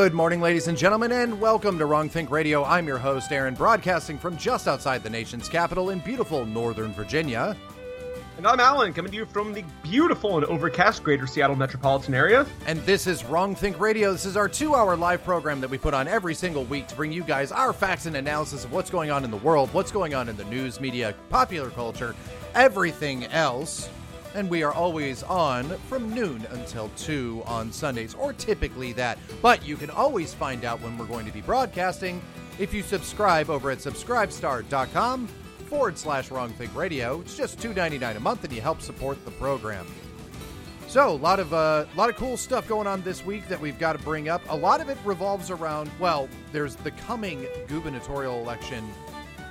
Good morning, ladies and gentlemen, and welcome to Wrong Think Radio. I'm your host, Aaron, broadcasting from just outside the nation's capital in beautiful Northern Virginia. And I'm Alan, coming to you from the beautiful and overcast greater Seattle metropolitan area. And this is Wrong Think Radio. This is our two hour live program that we put on every single week to bring you guys our facts and analysis of what's going on in the world, what's going on in the news, media, popular culture, everything else. And we are always on from noon until 2 on Sundays, or typically that. But you can always find out when we're going to be broadcasting if you subscribe over at subscribestar.com forward slash wrong think radio. It's just $2.99 a month and you help support the program. So, a lot of uh, a lot of cool stuff going on this week that we've got to bring up. A lot of it revolves around well, there's the coming gubernatorial election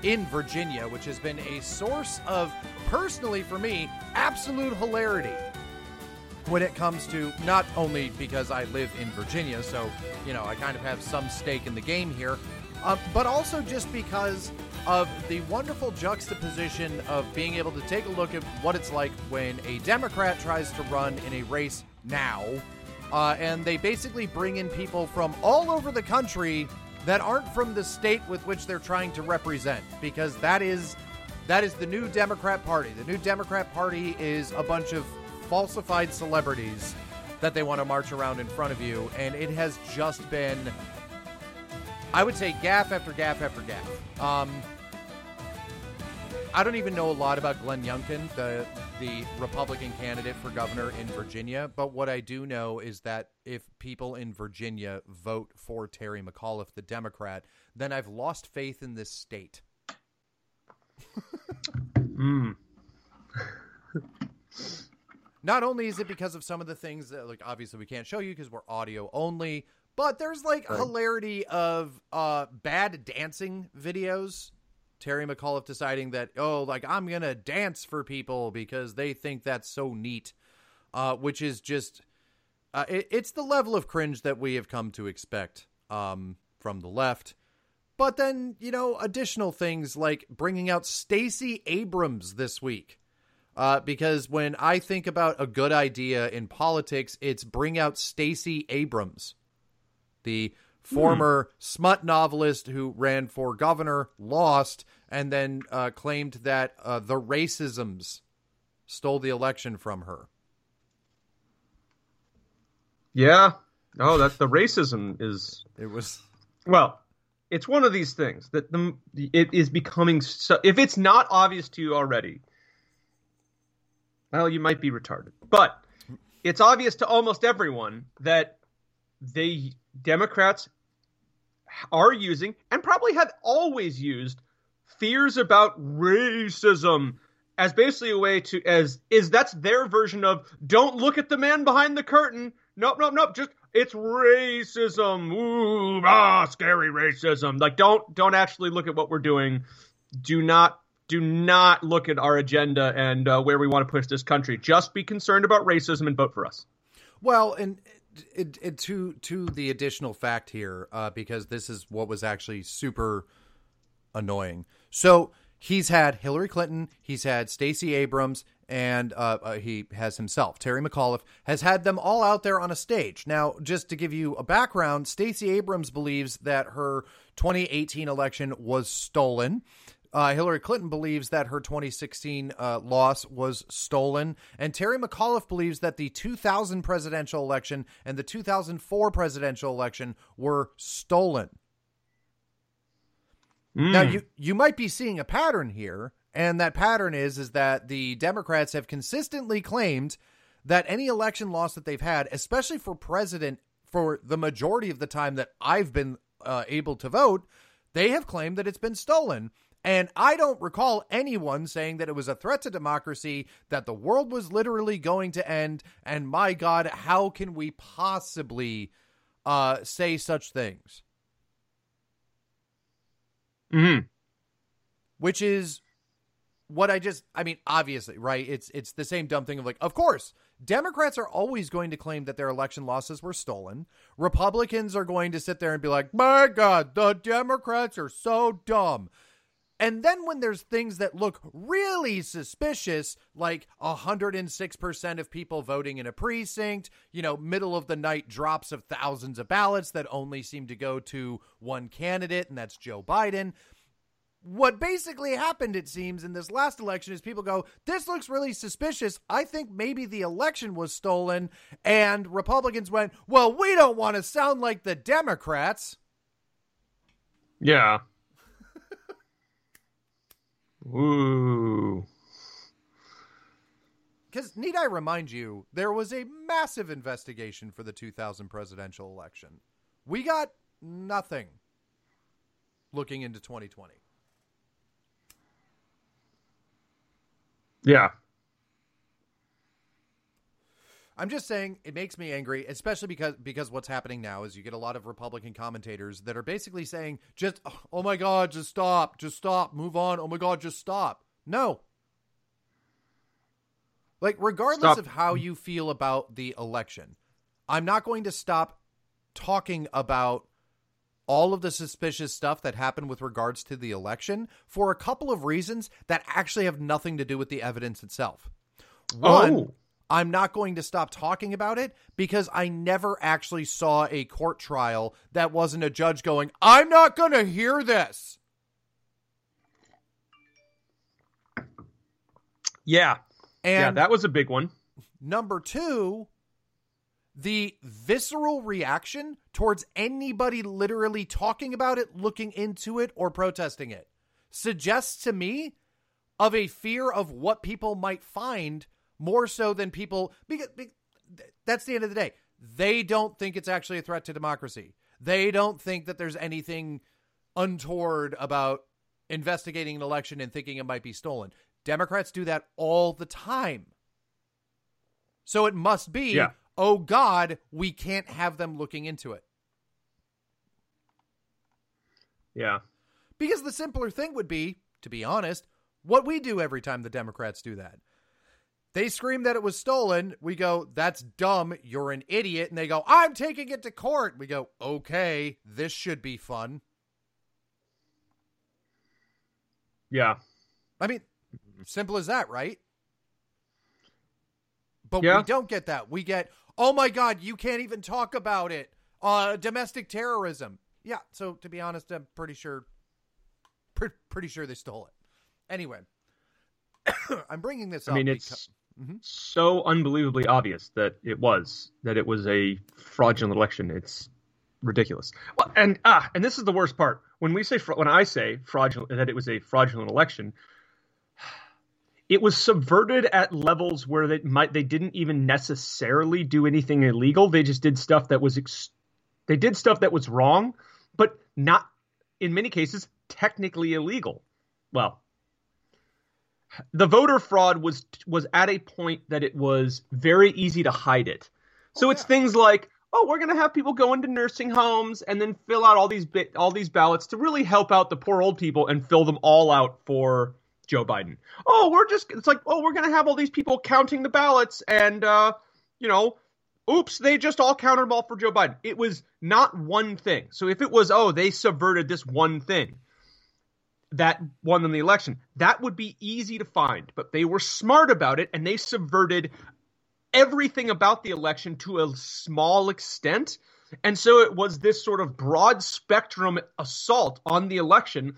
in Virginia, which has been a source of personally for me absolute hilarity when it comes to not only because I live in Virginia, so you know I kind of have some stake in the game here, uh, but also just because of the wonderful juxtaposition of being able to take a look at what it's like when a Democrat tries to run in a race now. Uh, and they basically bring in people from all over the country that aren't from the state with which they're trying to represent, because that is that is the new Democrat Party. The new Democrat Party is a bunch of falsified celebrities that they want to march around in front of you, and it has just been, I would say, gaff after gaff after gaff. Um, I don't even know a lot about Glenn Youngkin, the the Republican candidate for governor in Virginia, but what I do know is that if people in Virginia vote for Terry McAuliffe, the Democrat, then I've lost faith in this state. mm. Not only is it because of some of the things that, like, obviously we can't show you because we're audio only, but there's like right. hilarity of uh, bad dancing videos Terry McAuliffe deciding that, oh, like I'm going to dance for people because they think that's so neat, uh, which is just, uh, it, it's the level of cringe that we have come to expect um, from the left. But then, you know, additional things like bringing out Stacey Abrams this week. Uh, because when I think about a good idea in politics, it's bring out Stacey Abrams, the former hmm. smut novelist who ran for governor, lost, and then uh, claimed that uh, the racisms stole the election from her. Yeah. Oh, that's the racism is. It was. Well, it's one of these things that the it is becoming so. If it's not obvious to you already, well, you might be retarded. But it's obvious to almost everyone that they Democrats are using and probably have always used fears about racism as basically a way to as is that's their version of don't look at the man behind the curtain. Nope, nope, nope. Just it's racism. Ooh, ah, scary racism. Like don't don't actually look at what we're doing. Do not do not look at our agenda and uh, where we want to push this country. Just be concerned about racism and vote for us. Well, and it, it, to to the additional fact here, uh, because this is what was actually super annoying. So he's had Hillary Clinton, he's had Stacey Abrams, and uh, uh, he has himself, Terry McAuliffe, has had them all out there on a stage. Now, just to give you a background, Stacey Abrams believes that her 2018 election was stolen. Uh, Hillary Clinton believes that her 2016 uh, loss was stolen, and Terry McAuliffe believes that the 2000 presidential election and the 2004 presidential election were stolen. Mm. Now you you might be seeing a pattern here, and that pattern is is that the Democrats have consistently claimed that any election loss that they've had, especially for president, for the majority of the time that I've been uh, able to vote, they have claimed that it's been stolen. And I don't recall anyone saying that it was a threat to democracy, that the world was literally going to end. And my God, how can we possibly uh, say such things? hmm Which is what I just I mean, obviously, right? It's it's the same dumb thing of like, of course, Democrats are always going to claim that their election losses were stolen. Republicans are going to sit there and be like, My God, the Democrats are so dumb. And then when there's things that look really suspicious, like 106% of people voting in a precinct, you know, middle of the night drops of thousands of ballots that only seem to go to one candidate, and that's Joe Biden. What basically happened, it seems, in this last election is people go, This looks really suspicious. I think maybe the election was stolen. And Republicans went, Well, we don't want to sound like the Democrats. Yeah. Ooh. Because, need I remind you, there was a massive investigation for the 2000 presidential election. We got nothing looking into 2020. Yeah. I'm just saying it makes me angry, especially because because what's happening now is you get a lot of Republican commentators that are basically saying just oh, oh my god, just stop, just stop, move on. Oh my god, just stop. No. Like regardless Stop. of how you feel about the election, I'm not going to stop talking about all of the suspicious stuff that happened with regards to the election for a couple of reasons that actually have nothing to do with the evidence itself. Oh. One, Oh. I'm not going to stop talking about it because I never actually saw a court trial that wasn't a judge going, I'm not going to hear this. Yeah. And yeah, that was a big one. number two, the visceral reaction towards anybody literally talking about it, looking into it, or protesting it suggests to me of a fear of what people might find more so than people because, be- that's the end of the day. They don't think it's actually a threat to democracy. They don't think that there's anything untoward about investigating an election and thinking it might be stolen. Democrats do that all the time. So it must be, Yeah. oh God, we can't have them looking into it. Yeah. Because the simpler thing would be, to be honest, what we do every time the Democrats do that. They scream that it was stolen. We go, that's dumb. You're an idiot. And they go, I'm taking it to court. We go, okay, this should be fun. Yeah. I mean, simple as that, right? But Yeah. we don't get that. We get, oh my God, you can't even talk about it. Uh, domestic terrorism. Yeah. So to be honest, I'm pretty sure, pre- pretty sure they stole it. Anyway, I'm bringing this I up. mean, it's Mhm. so unbelievably obvious that it was that it was a fraudulent election. It's ridiculous. Well, and ah, and this is the worst part. When we say when I say fraudulent that it was a fraudulent election, it was subverted at levels where they might they didn't even necessarily do anything illegal. They just did stuff that was ex- they did stuff that was wrong, but not in many cases technically illegal. Well, the voter fraud was was at a point that it was very easy to hide it. So Oh, it's yeah. things like, oh, we're going to have people go into nursing homes and then fill out all these bit all these ballots to really help out the poor old people and fill them all out for Joe Biden. Oh, we're just it's like, oh, we're going to have all these people counting the ballots and uh, you know, oops, they just all counted them all for Joe Biden. It was not one thing. So if it was, oh, they subverted this one thing that won them the election, that would be easy to find. But they were smart about it and they subverted everything about the election to a small extent. And so it was this sort of broad spectrum assault on the election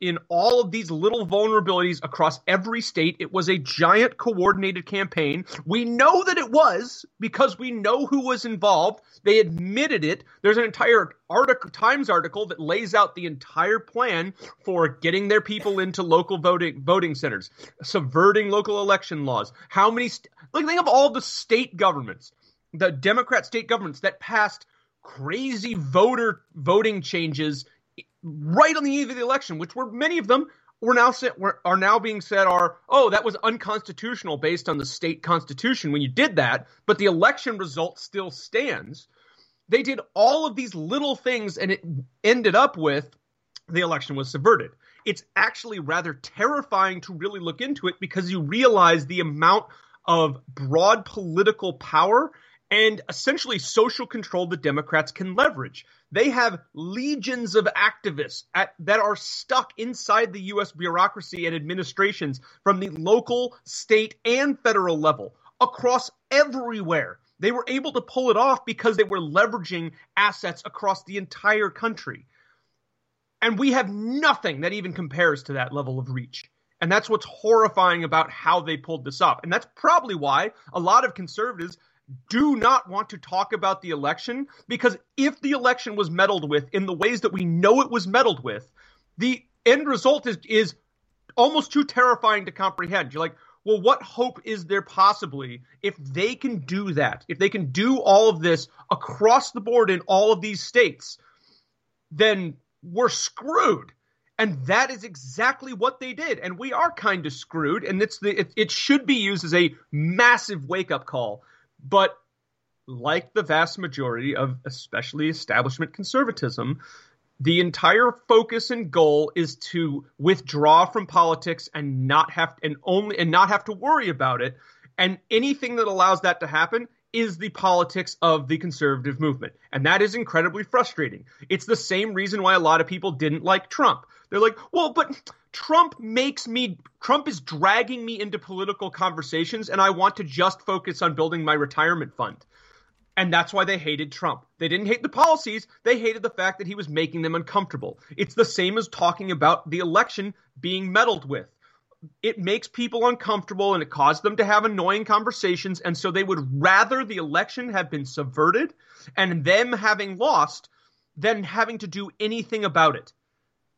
in all of these little vulnerabilities across every state. It was a giant coordinated campaign. We know that it was because we know who was involved. They admitted it. There's an entire article, Times article that lays out the entire plan for getting their people into local voting voting centers, subverting local election laws. How many? St- like think of all the state governments, the Democrat state governments that passed crazy voter voting changes right on the eve of the election, which were many of them were now were, are now being said are oh that was unconstitutional based on the state constitution when you did that, but the election result still stands. They did all of these little things, and it ended up with the election was subverted. It's actually rather terrifying to really look into it because you realize the amount of broad political power and essentially social control the Democrats can leverage. They have legions of activists at, that are stuck inside the U.S. bureaucracy and administrations from the local, state, and federal level across everywhere. They were able to pull it off because they were leveraging assets across the entire country. And we have nothing that even compares to that level of reach. And that's what's horrifying about how they pulled this off. And that's probably why a lot of conservatives do not want to talk about the election because if the election was meddled with in the ways that we know it was meddled with, the end result is is almost too terrifying to comprehend. You're like, well, what hope is there possibly if they can do that? If they can do all of this across the board in all of these states, then we're screwed. And that is exactly what they did. And we are kind of screwed. And it's the it, it should be used as a massive wake up call but like the vast majority of especially establishment conservatism, the entire focus and goal is to withdraw from politics and not have and only and not have to worry about it. And anything that allows that to happen is the politics of the conservative movement. And that is incredibly frustrating. It's the same reason why a lot of people didn't like Trump. They're like, well, but Trump makes me, Trump is dragging me into political conversations, and I want to just focus on building my retirement fund. And that's why they hated Trump. They didn't hate the policies, they hated the fact that he was making them uncomfortable. It's the same as talking about the election being meddled with. It makes people uncomfortable and it caused them to have annoying conversations. And so they would rather the election have been subverted and them having lost than having to do anything about it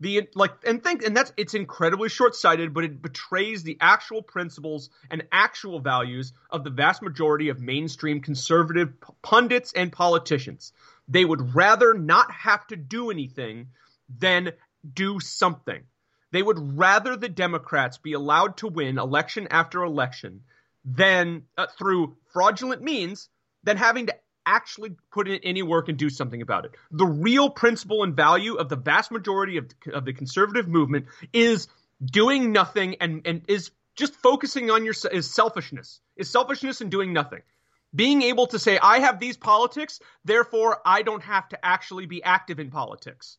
the like and think and that's it's incredibly short-sighted but it betrays the actual principles and actual values of the vast majority of mainstream conservative pundits and politicians. They would rather not have to do anything than do something. They would rather the democrats be allowed to win election after election than uh, through fraudulent means than having to actually put in any work and do something about it. The real principle and value of the vast majority of, of the conservative movement is doing nothing and, and is just focusing on your is selfishness. Is selfishness and doing nothing. Being able to say, I have these politics, therefore I don't have to actually be active in politics.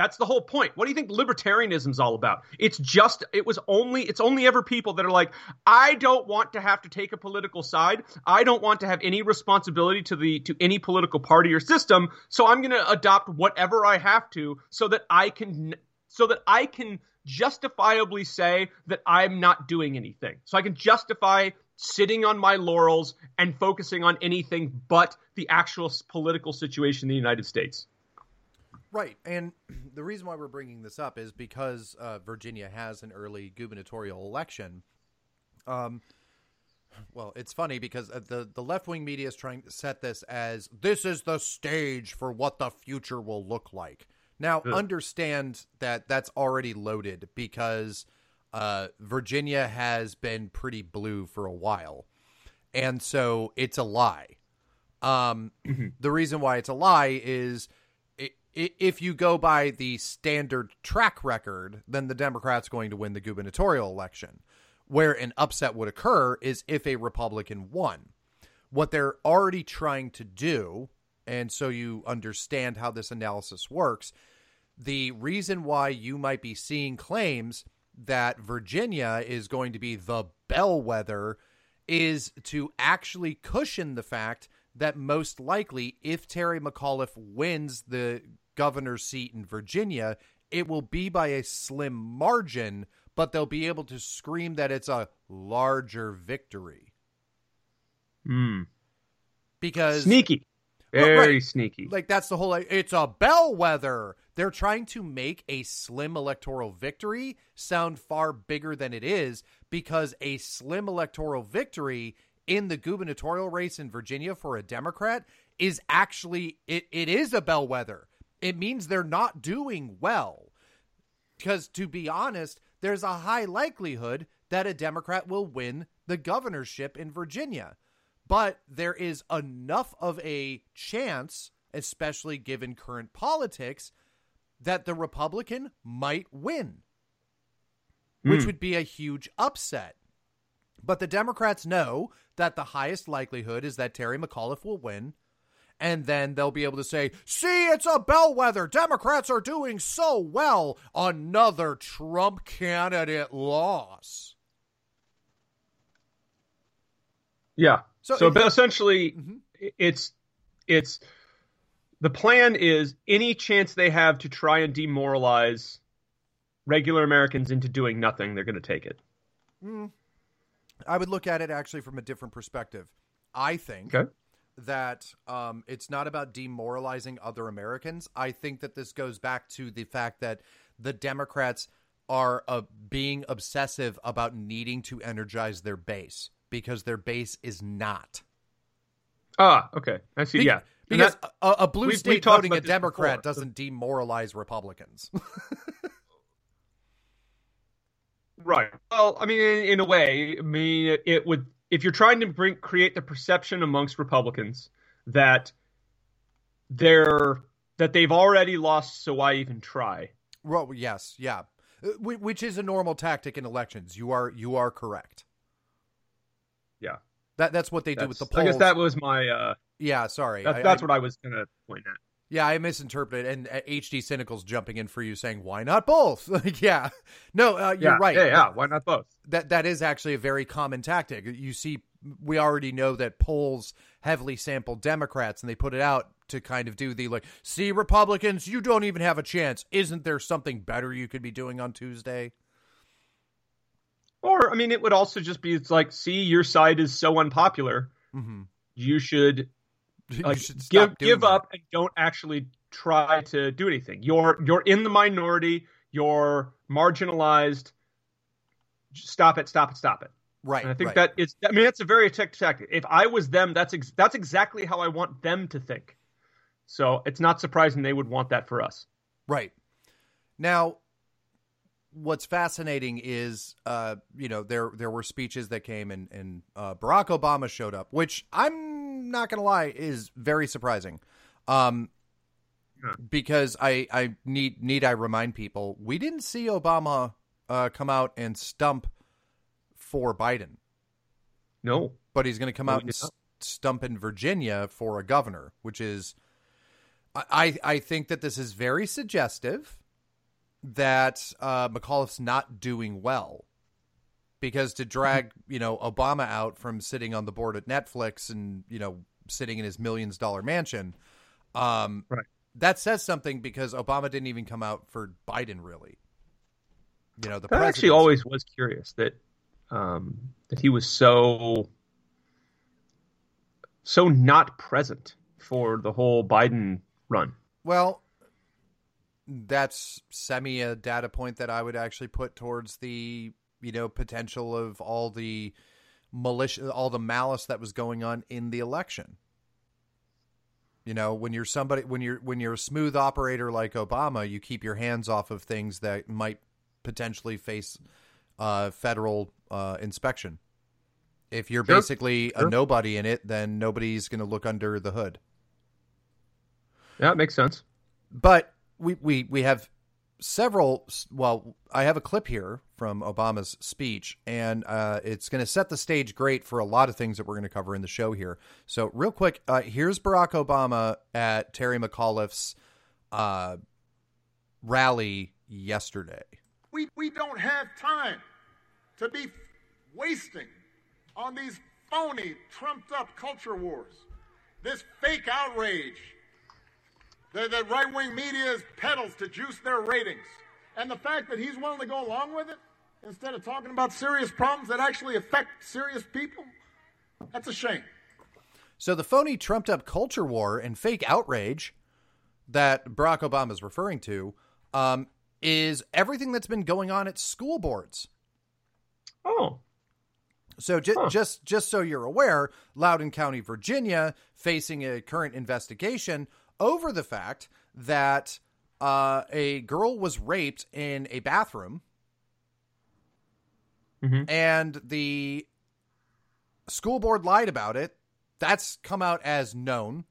That's the whole point. What do you think libertarianism is all about? It's just it was only it's only ever people that are like, I don't want to have to take a political side. I don't want to have any responsibility to the to any political party or system, so I'm going to adopt whatever I have to so that I can so that I can justifiably say that I'm not doing anything. So I can justify sitting on my laurels and focusing on anything but the actual political situation in the United States. Right. And the reason why we're bringing this up is because uh, Virginia has an early gubernatorial election. Um, well, it's funny because uh, the the left wing media is trying to set this as this is the stage for what the future will look like. Now, understand that that's already loaded because uh, Virginia has been pretty blue for a while, and so it's a lie. Um, mm-hmm. The reason why it's a lie is if you go by the standard track record, then the Democrats going to win the gubernatorial election. Where an upset would occur is if a Republican won. What they're already trying to do, and so you understand how this analysis works, the reason why you might be seeing claims that Virginia is going to be the bellwether is to actually cushion the fact that most likely, if Terry McAuliffe wins the governor's seat in Virginia, it will be by a slim margin, but they'll be able to scream that it's a larger victory. Hmm. Because sneaky. Very right, sneaky. Like that's the whole it's a bellwether. They're trying to make a slim electoral victory sound far bigger than it is because a slim electoral victory in the gubernatorial race in Virginia for a Democrat is actually it, it is a bellwether it means they're not doing well. Because to be honest, there's a high likelihood that a Democrat will win the governorship in Virginia. But there is enough of a chance, especially given current politics, that the Republican might win, which mm. would be a huge upset. But the Democrats know that the highest likelihood is that Terry McAuliffe will win. And then they'll be able to say, see, it's a bellwether. Democrats are doing so well. Another Trump candidate loss. Yeah. So, so essentially, mm-hmm. it's it's the plan is any chance they have to try and demoralize regular Americans into doing nothing, they're going to take it. Mm. I would look at it actually from a different perspective. I think okay. That um, it's not about demoralizing other Americans. I think that this goes back to the fact that the Democrats are uh, being obsessive about needing to energize their base because their base is not. Ah, okay. I see. Be- yeah. Because that, a, a, blue state voting a Democrat before. doesn't demoralize Republicans. right. Well, I mean, in, in, a way, I mean, it would if you're trying to bring create the perception amongst Republicans that they're that they've already lost, so why even try? Well, yes, yeah, uh, which is a normal tactic in elections. You are you are correct. Yeah. That that's what they that's, do with the polls. I guess that was my. uh Yeah, sorry. That's, I, that's I, what I was going to point at. Yeah, I misinterpreted, and HD uh, Cynical's jumping in for you, saying, "Why not both?" like, yeah, no, uh, you're yeah, right. Yeah, yeah, why not both? That that is actually a very common tactic. You see, we already know that polls heavily sample Democrats, and they put it out to kind of do the like, "See, Republicans, you don't even have a chance. Isn't there something better you could be doing on Tuesday?" Or, I mean, it would also just be it's like, see, your side is so unpopular. Mm-hmm. You should, like, you should give give that. up and don't actually try to do anything. You're you're in the minority. You're marginalized. Stop it! Stop it! Stop it! Right. And I think right. that is. I mean, that's a very tactic. If I was them, that's ex- that's exactly how I want them to think. So it's not surprising they would want that for us. Right. Now, what's fascinating is, uh, you know, there there were speeches that came and and uh, Barack Obama showed up, which I'm not gonna lie is very surprising, um, because I I need need I remind people we didn't see Obama uh, come out and stump for Biden. No, but he's going to come no, out and stump in Virginia for a governor, which is. I, I think that this is very suggestive that uh, McAuliffe's not doing well because to drag you know Obama out from sitting on the board at Netflix and you know sitting in his millions dollar mansion, um, right. that says something because Obama didn't even come out for Biden really. You know, the that actually always was curious that um, that he was so so not present for the whole Biden run. Well, that's semi a data point that I would actually put towards the you know potential of all the militia, all the malice that was going on in the election. You know, when you're somebody when you're when you're a smooth operator like Obama, you keep your hands off of things that might potentially face uh, federal uh, inspection. If you're sure. basically sure. a nobody in it, then nobody's going to look under the hood. Yeah, it makes sense. But we, we, we have several. Well, I have a clip here from Obama's speech, and uh, it's going to set the stage great for a lot of things that we're going to cover in the show here. So, real quick, uh, here's Barack Obama at Terry McAuliffe's uh, rally yesterday. We, we don't have time to be wasting on these phony, trumped up culture wars, this fake outrage the, the right wing media's peddles to juice their ratings. And the fact that he's willing to go along with it instead of talking about serious problems that actually affect serious people, that's a shame. So the phony trumped up culture war and fake outrage that Barack Obama is referring to um, is everything that's been going on at school boards. Oh. So ju- huh. just just so you're aware, Loudoun County, Virginia, facing a current investigation over the fact that uh, a girl was raped in a bathroom, mm-hmm. and the school board lied about it. That's come out as known.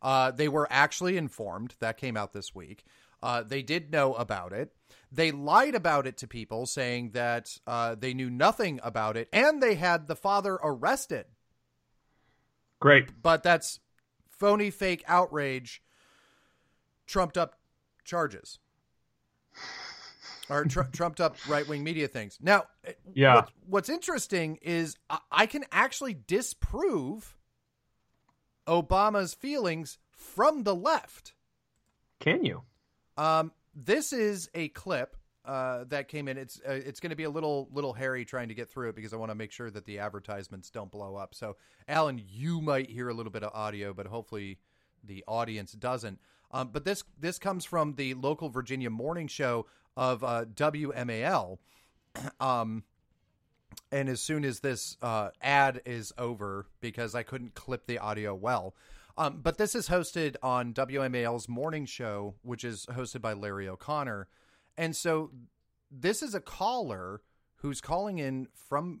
Uh, they were actually informed. That came out this week. Uh, they did know about it. They lied about it to people, saying that uh, they knew nothing about it, and they had the father arrested. Great. But that's phony, fake outrage, trumped up charges or tr- trumped up right wing media things. Now, yeah, what's, what's interesting is I-, I can actually disprove Obama's feelings from the left. Can you? Um, this is a clip uh, that came in. It's uh, it's going to be a little little hairy trying to get through it because I want to make sure that the advertisements don't blow up. So, Alan, you might hear a little bit of audio, but hopefully the audience doesn't. Um, but this this comes from the local Virginia morning show of uh, WMAL. Um, and as soon as this uh, ad is over, because I couldn't clip the audio well, um, but this is hosted on WMAL's morning show, which is hosted by Larry O'Connor. And so this is a caller who's calling in from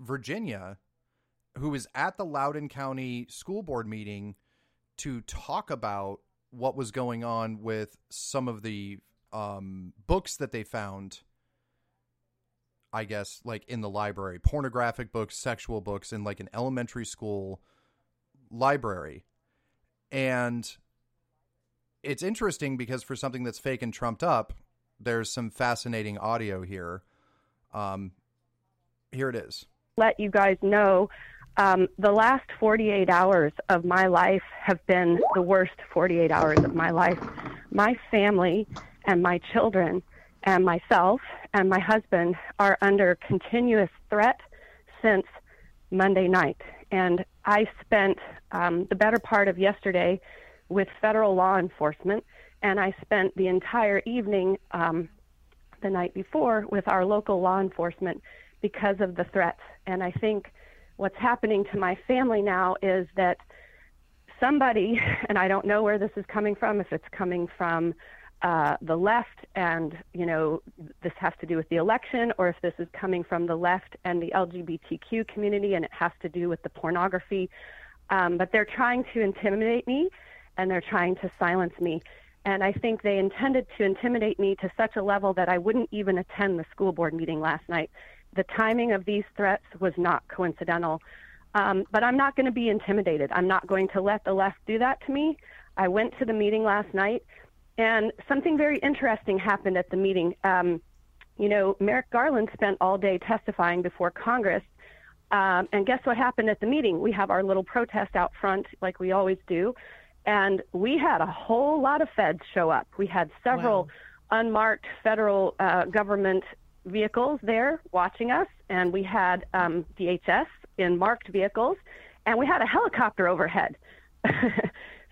Virginia who is at the Loudoun County School Board meeting to talk about what was going on with some of the um, books that they found. I guess like in the library, pornographic books, sexual books in like an elementary school library. And it's interesting because for something that's fake and trumped up, there's some fascinating audio here. Um, here it is. Let you guys know um, the last 48 hours of my life have been the worst 48 hours of my life. My family and my children and myself and my husband are under continuous threat since Monday night. And I spent um, the better part of yesterday with federal law enforcement, and I spent the entire evening um, the night before with our local law enforcement because of the threats. And I think what's happening to my family now is that somebody, and I don't know where this is coming from, if it's coming from uh, the left and, you know, this has to do with the election, or if this is coming from the left and the LGBTQ community and it has to do with the pornography. Um, but they're trying to intimidate me and they're trying to silence me. And I think they intended to intimidate me to such a level that I wouldn't even attend the school board meeting last night. The timing of these threats was not coincidental. Um, but I'm not going to be intimidated. I'm not going to let the left do that to me. I went to the meeting last night, and something very interesting happened at the meeting. Um, you know, Merrick Garland spent all day testifying before Congress. Um, and guess what happened at the meeting? We have our little protest out front, like we always do. And we had a whole lot of feds show up. We had several wow. unmarked federal uh, government vehicles there watching us, and we had um, DHS in marked vehicles, and we had a helicopter overhead. so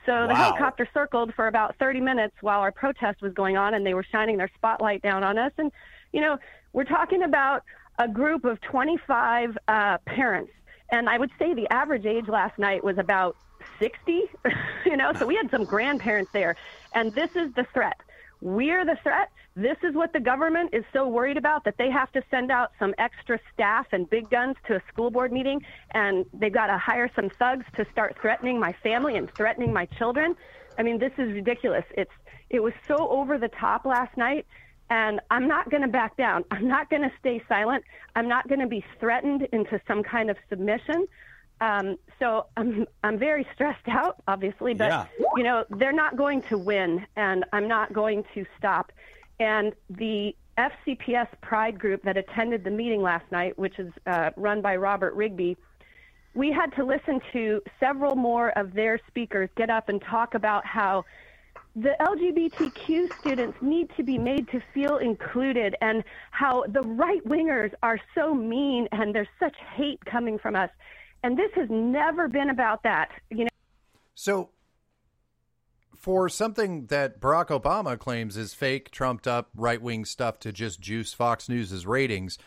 wow. the helicopter circled for about 30 minutes while our protest was going on, and they were shining their spotlight down on us. And, you know, we're talking about a group of 25 uh, parents, and I would say the average age last night was about 60, you know, so we had some grandparents there. And this is the threat. We're the threat. This is what the government is so worried about that they have to send out some extra staff and big guns to a school board meeting and they've got to hire some thugs to start threatening my family and threatening my children. I mean, this is ridiculous. It's it was so over the top last night and I'm not going to back down. I'm not going to stay silent. I'm not going to be threatened into some kind of submission. Um, so I'm I'm very stressed out, obviously, but yeah. you know they're not going to win, and I'm not going to stop. And the FCPS Pride group that attended the meeting last night, which is uh, run by Robert Rigby, we had to listen to several more of their speakers get up and talk about how the LGBTQ students need to be made to feel included and how the right wingers are so mean and there's such hate coming from us. And this has never been about that, you know. So for something that Barack Obama claims is fake, trumped up right wing stuff to just juice Fox News's ratings,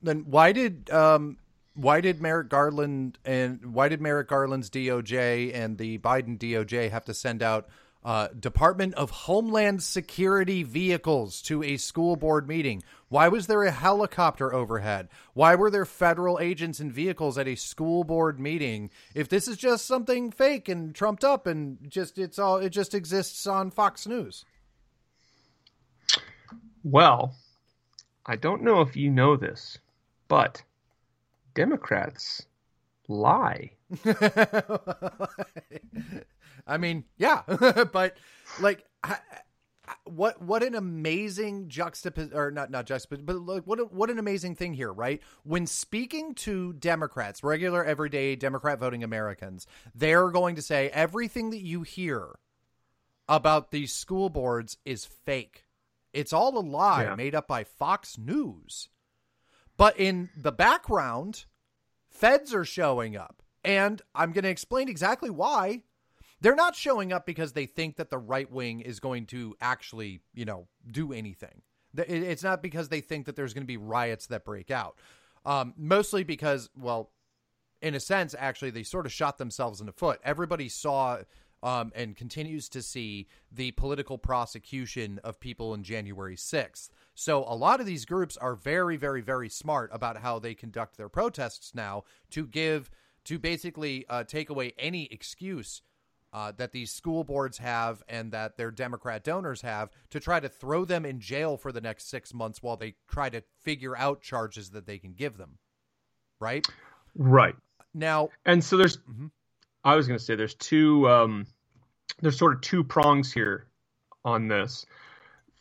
then why did um, why did Merrick Garland and why did Merrick Garland's DOJ and the Biden DOJ have to send out uh, Department of Homeland Security vehicles to a school board meeting? Why was there a helicopter overhead? Why were there federal agents and vehicles at a school board meeting? If this is just something fake and trumped up and just it's all it just exists on Fox News. Well, I don't know if you know this, but Democrats lie. I mean, yeah, but like, what what an amazing juxtaposition, or not not juxtaposition, but like, what a, what an amazing thing here, right? When speaking to Democrats, regular everyday Democrat voting Americans, they're going to say everything that you hear about these school boards is fake. It's all a lie yeah. made up by Fox News. But in the background, feds are showing up. And I'm going to explain exactly why. They're not showing up because they think that the right wing is going to actually, you know, do anything. It's not because they think that there's going to be riots that break out. Um, mostly because, well, in a sense, actually, they sort of shot themselves in the foot. Everybody saw um, and continues to see the political prosecution of people in January 6th. So a lot of these groups are very, very, very smart about how they conduct their protests now to give, to basically uh, take away any excuse uh, that these school boards have and that their Democrat donors have to try to throw them in jail for the next six months while they try to figure out charges that they can give them. Right? Right. Now, and so there's, mm-hmm. I was going to say there's two um, there's sort of two prongs here on this.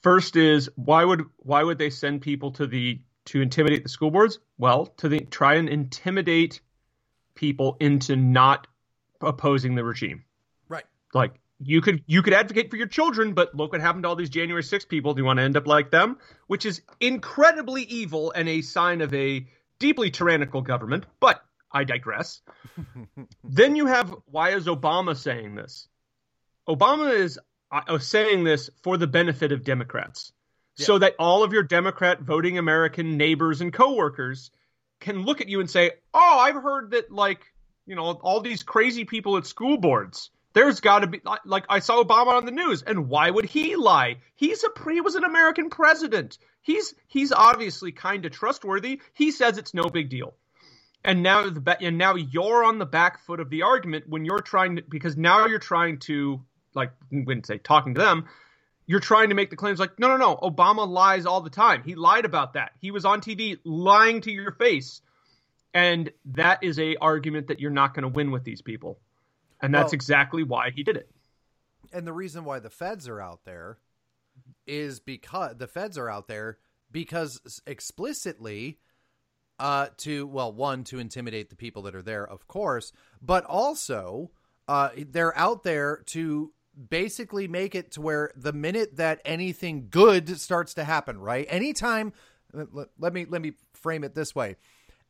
First is why would why would they send people to the to intimidate the school boards? Well, to the, try and intimidate people into not opposing the regime. Like you could you could advocate for your children, but look what happened to all these January 6 people. Do you want to end up like them? Which is incredibly evil and a sign of a deeply tyrannical government. But I digress. then you have why is Obama saying this? Obama is uh, saying this for the benefit of Democrats, yeah. so that all of your Democrat voting American neighbors and coworkers can look at you and say, "Oh, I've heard that like you know all these crazy people at school boards." There's got to be like I saw Obama on the news, and why would he lie? He's a he was an American president. He's he's obviously kind of trustworthy. He says it's no big deal and now the and now you're on the back foot of the argument when you're trying to because now you're trying to like when say talking to them you're trying to make the claims like no no no obama lies all the time he lied about that he was on tv lying to your face and that is a argument that you're not going to win with these people and that's well, exactly why he did it and the reason why the feds are out there is because the feds are out there because explicitly uh, to well, one to intimidate the people that are there, of course, but also uh, they're out there to basically make it to where the minute that anything good starts to happen, right? Anytime, let, let me let me frame it this way.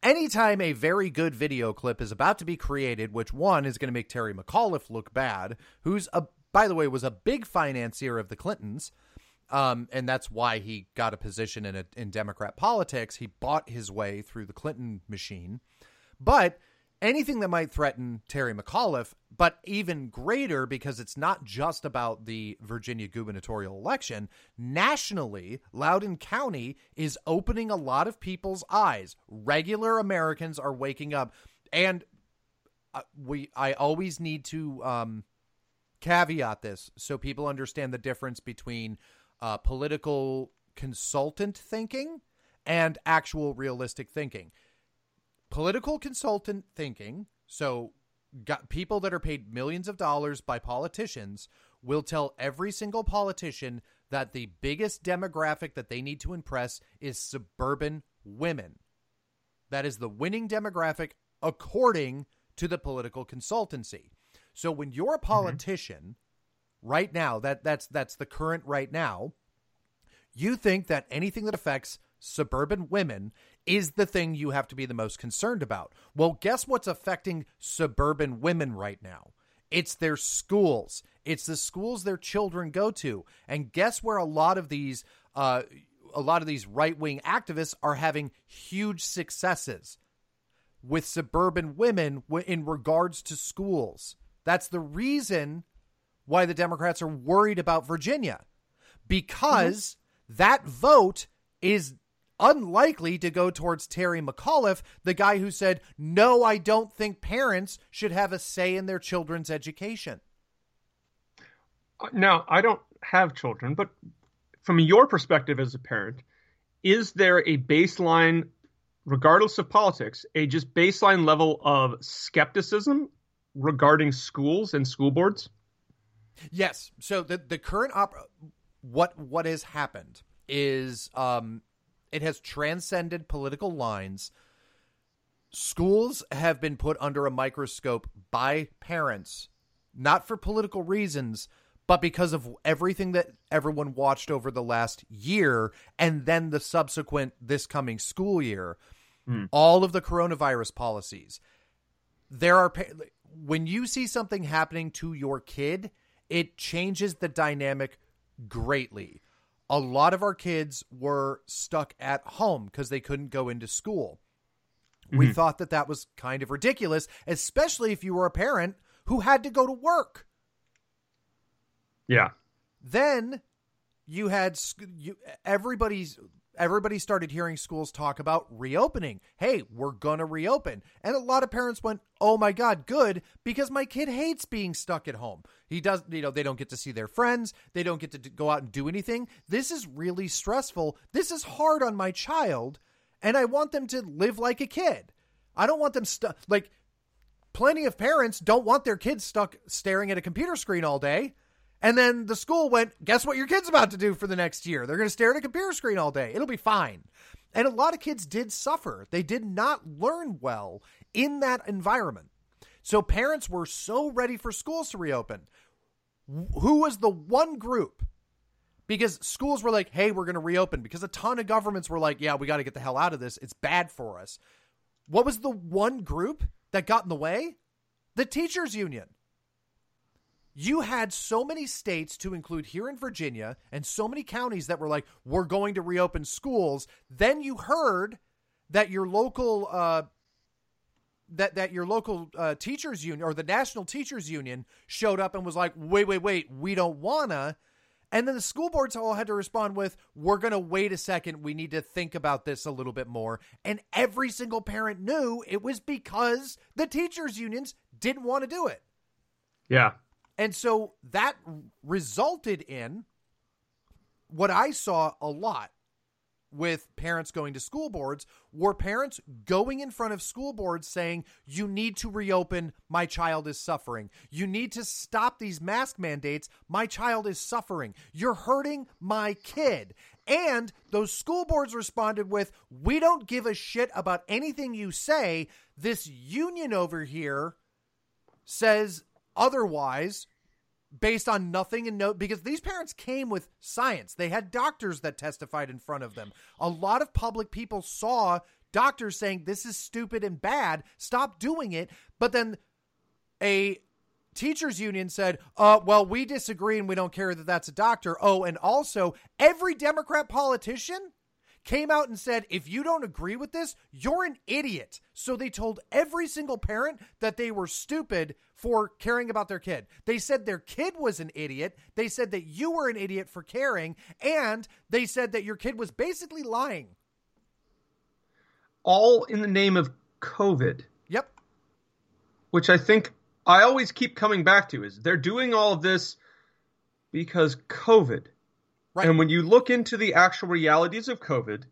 Anytime a very good video clip is about to be created, which one is going to make Terry McAuliffe look bad, who's a by the way was a big financier of the Clintons, um, and that's why he got a position in a, in Democrat politics. He bought his way through the Clinton machine. But anything that might threaten Terry McAuliffe, but even greater because it's not just about the Virginia gubernatorial election, nationally, Loudoun County is opening a lot of people's eyes. Regular Americans are waking up. And uh, we I always need to um, caveat this so people understand the difference between uh, political consultant thinking and actual realistic thinking. Political consultant thinking, so got people that are paid millions of dollars by politicians will tell every single politician that the biggest demographic that they need to impress is suburban women. That is the winning demographic according to the political consultancy. So when you're a mm-hmm. politician right now, that that's that's the current right now. You think that anything that affects suburban women is the thing you have to be the most concerned about. Well, guess what's affecting suburban women right now? It's their schools. It's the schools their children go to. And guess where a lot of these uh, a lot of these right-wing activists are having huge successes with suburban women in regards to schools. That's the reason why the Democrats are worried about Virginia because mm-hmm. that vote is unlikely to go towards Terry McAuliffe, the guy who said, No, I don't think parents should have a say in their children's education. Now, I don't have children, but from your perspective as a parent, is there a baseline, regardless of politics, a just baseline level of skepticism regarding schools and school boards? Yes. So the the current op- what what has happened is um it has transcended political lines. Schools have been put under a microscope by parents, not for political reasons, but because of everything that everyone watched over the last year and then the subsequent this coming school year, mm. all of the coronavirus policies. There are when you see something happening to your kid, it changes the dynamic greatly. A lot of our kids were stuck at home because they couldn't go into school. Mm-hmm. We thought that that was kind of ridiculous, especially if you were a parent who had to go to work. Yeah. Then you had you, everybody's everybody started hearing schools talk about reopening. Hey, we're going to reopen. And a lot of parents went, "Oh my god, good, because my kid hates being stuck at home. He does, you know, they don't get to see their friends, they don't get to go out and do anything. This is really stressful. This is hard on my child, and I want them to live like a kid. I don't want them stuck like plenty of parents don't want their kids stuck staring at a computer screen all day. And then the school went, guess what your kid's about to do for the next year? They're going to stare at a computer screen all day. It'll be fine. And a lot of kids did suffer. They did not learn well in that environment. So parents were so ready for schools to reopen. Who was the one group? Because schools were like, hey, we're going to reopen. Because a ton of governments were like, yeah, we got to get the hell out of this. It's bad for us. What was the one group that got in the way? The teachers' union you had so many states to include here in Virginia and so many counties that were like, we're going to reopen schools. Then you heard that your local uh, that that your local uh, teachers union or the national teachers union showed up and was like, wait, wait, wait, we don't wanna. And then the school boards all had to respond with, we're going to wait a second. We need to think about this a little bit more. And every single parent knew it was because the teachers' unions didn't want to do it. Yeah. And so that resulted in what I saw a lot with parents going to school boards were parents going in front of school boards saying, You need to reopen. My child is suffering. You need to stop these mask mandates. My child is suffering. You're hurting my kid. And those school boards responded with, We don't give a shit about anything you say. This union over here says otherwise based on nothing and no because these parents came with science. They had doctors that testified in front of them. A lot of public people saw doctors saying this is stupid and bad. Stop doing it. But then a teachers union said uh well we disagree and we don't care that that's a doctor. Oh and also every democrat politician came out and said, if you don't agree with this, you're an idiot. So they told every single parent that they were stupid for caring about their kid. They said their kid was an idiot. They said that you were an idiot for caring. And they said that your kid was basically lying. All in the name of COVID. Yep. Which I think I always keep coming back to is they're doing all of this because COVID. Right. And when you look into the actual realities of COVID,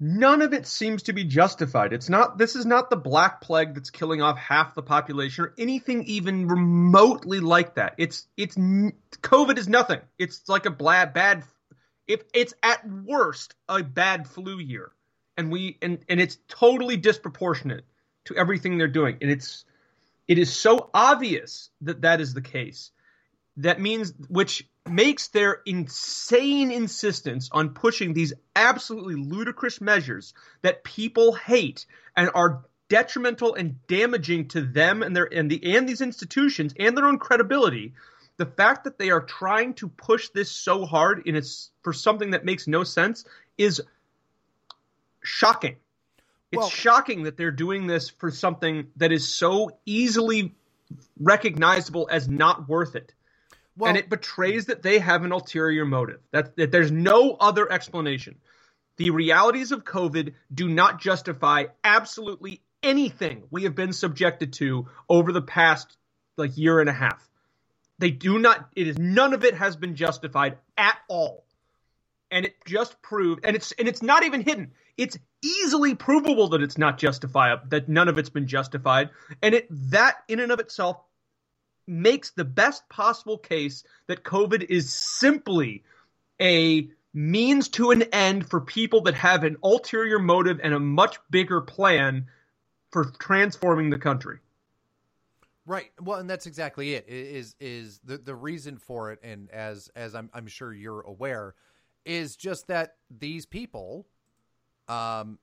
none of it seems to be justified. It's not this is not the black plague that's killing off half the population or anything even remotely like that. It's it's COVID is nothing. It's like a bad bad if it's at worst a bad flu year. And we and and it's totally disproportionate to everything they're doing. And it's it is so obvious that that is the case. That means which makes their insane insistence on pushing these absolutely ludicrous measures that people hate and are detrimental and damaging to them and their and the and these institutions and their own credibility the fact that they are trying to push this so hard in its for something that makes no sense is shocking. It's well, shocking that they're doing this for something that is so easily recognizable as not worth it well, and it betrays that they have an ulterior motive. That, that there's no other explanation. The realities of COVID do not justify absolutely anything we have been subjected to over the past like year and a half. They do not. It is none of it has been justified at all. and it just proved and it's and it's not even hidden. It's easily provable that it's not justifiable that none of it's been justified and it that in and of itself makes the best possible case that COVID is simply a means to an end for people that have an ulterior motive and a much bigger plan for transforming the country. Right. Well, and that's exactly it. Is is the the reason for it, and as as I'm I'm sure you're aware, is just that these people, um,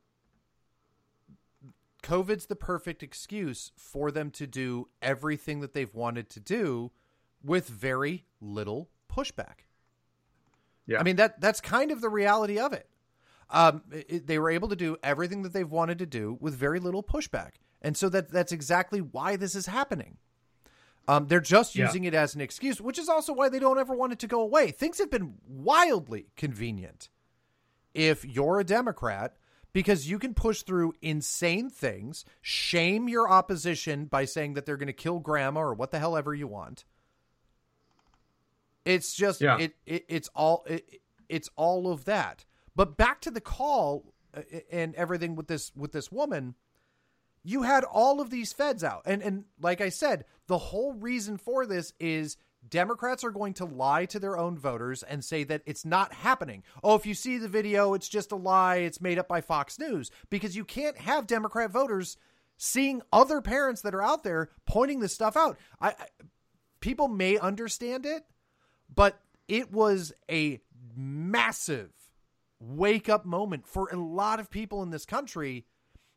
COVID's the perfect excuse for them to do everything that they've wanted to do with very little pushback. Yeah. I mean that that's kind of the reality of it. Um, it, they were able to do everything that they've wanted to do with very little pushback, and so that that's exactly why this is happening. Um, they're just using yeah. it as an excuse, which is also why they don't ever want it to go away. Things have been wildly convenient. If you're a Democrat because you can push through insane things, shame your opposition by saying that they're going to kill grandma or what the hell ever you want. It's just yeah. it, it it's all it, it's all of that. But back to the call uh, and everything with this with this woman, you had all of these feds out. And and like I said, the whole reason for this is Democrats are going to lie to their own voters and say that it's not happening. Oh, if you see the video, it's just a lie. It's made up by Fox News because you can't have Democrat voters seeing other parents that are out there pointing this stuff out. I, I people may understand it, but it was a massive wake up moment for a lot of people in this country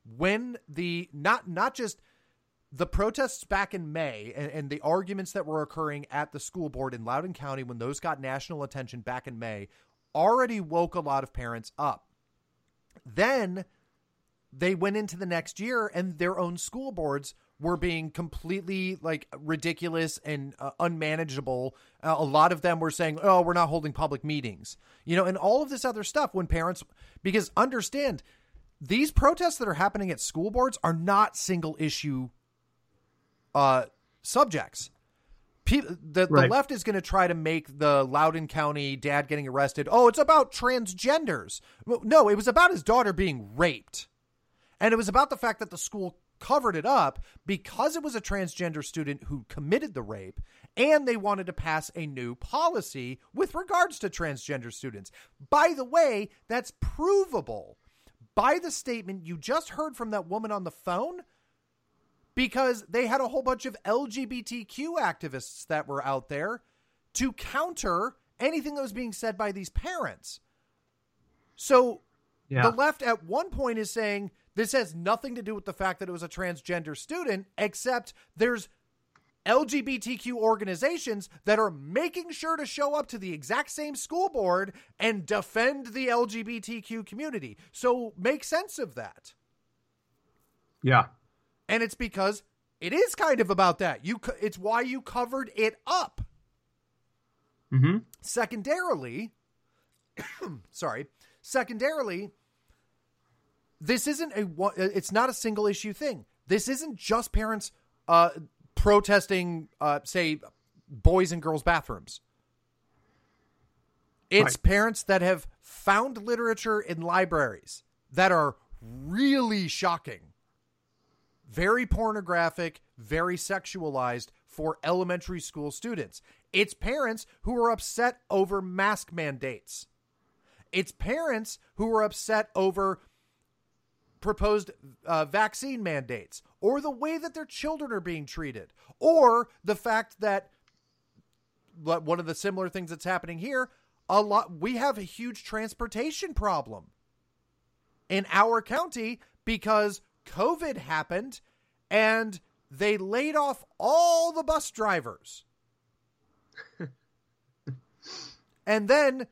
when the not not just the protests back in May and, and, the arguments that were occurring at the school board in Loudoun County when those got national attention back in May already woke a lot of parents up. Then they went into the next year and their own school boards were being completely like ridiculous and uh, unmanageable. Uh, a lot of them were saying, "Oh, we're not holding public meetings." You know, and all of this other stuff when parents because understand these protests that are happening at school boards are not single issue uh, subjects. People, the, right. the left is going to try to make the Loudoun County dad getting arrested. Oh, it's about transgenders. No, it was about his daughter being raped. And it was about the fact that the school covered it up because it was a transgender student who committed the rape and they wanted to pass a new policy with regards to transgender students. By the way, that's provable by the statement you just heard from that woman on the phone because they had a whole bunch of LGBTQ activists that were out there to counter anything that was being said by these parents. So yeah. the left at one point is saying this has nothing to do with the fact that it was a transgender student, except there's LGBTQ organizations that are making sure to show up to the exact same school board and defend the LGBTQ community. So make sense of that. Yeah. And it's because it is kind of about that. You it's why you covered it up. Mm-hmm. Secondarily, sorry, secondarily, this isn't a it's not a single issue thing. This isn't just parents uh, protesting, uh, say, boys and girls bathrooms. It's right. parents that have found literature in libraries that are really shocking very pornographic, very sexualized for elementary school students. It's parents who are upset over mask mandates. It's parents who are upset over proposed uh, vaccine mandates or the way that their children are being treated or the fact that one of the similar things that's happening here a lot we have a huge transportation problem in our county because COVID happened and they laid off all the bus drivers. and then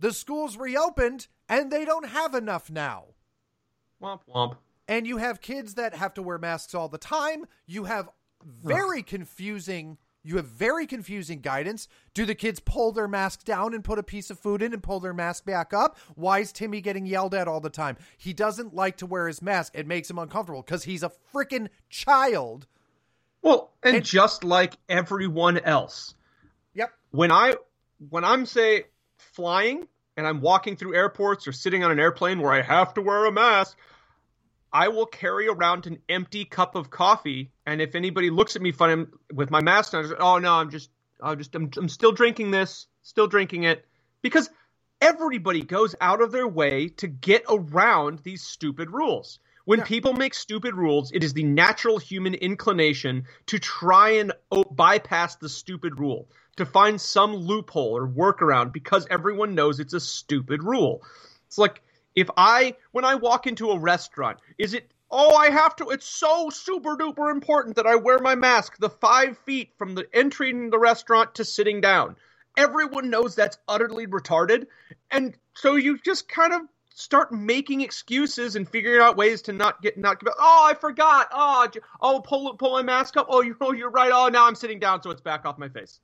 the schools reopened and they don't have enough now. Womp womp. And you have kids that have to wear masks all the time. You have very confusing you have very confusing guidance. Do the kids pull their mask down and put a piece of food in and pull their mask back up? Why is Timmy getting yelled at all the time? He doesn't like to wear his mask. It makes him uncomfortable because he's a freaking child. Well, and, and just like everyone else. Yep. When I when I'm say flying and I'm walking through airports or sitting on an airplane where I have to wear a mask, I will carry around an empty cup of coffee. And if anybody looks at me funny with my mask on, say, oh no, I'm just, I'm just, I'm, I'm still drinking this, still drinking it, because everybody goes out of their way to get around these stupid rules. When yeah. people make stupid rules, it is the natural human inclination to try and bypass the stupid rule, to find some loophole or workaround because everyone knows it's a stupid rule. It's like if I, when I walk into a restaurant, is it, oh, I have to, it's so super duper important that I wear my mask the five feet from the entering the restaurant to sitting down. Everyone knows that's utterly retarded. And so you just kind of start making excuses and figuring out ways to not get not. Oh, I forgot. Oh, oh, pull pull my mask up. Oh, you oh, you're right. Oh, now I'm sitting down, so it's back off my face.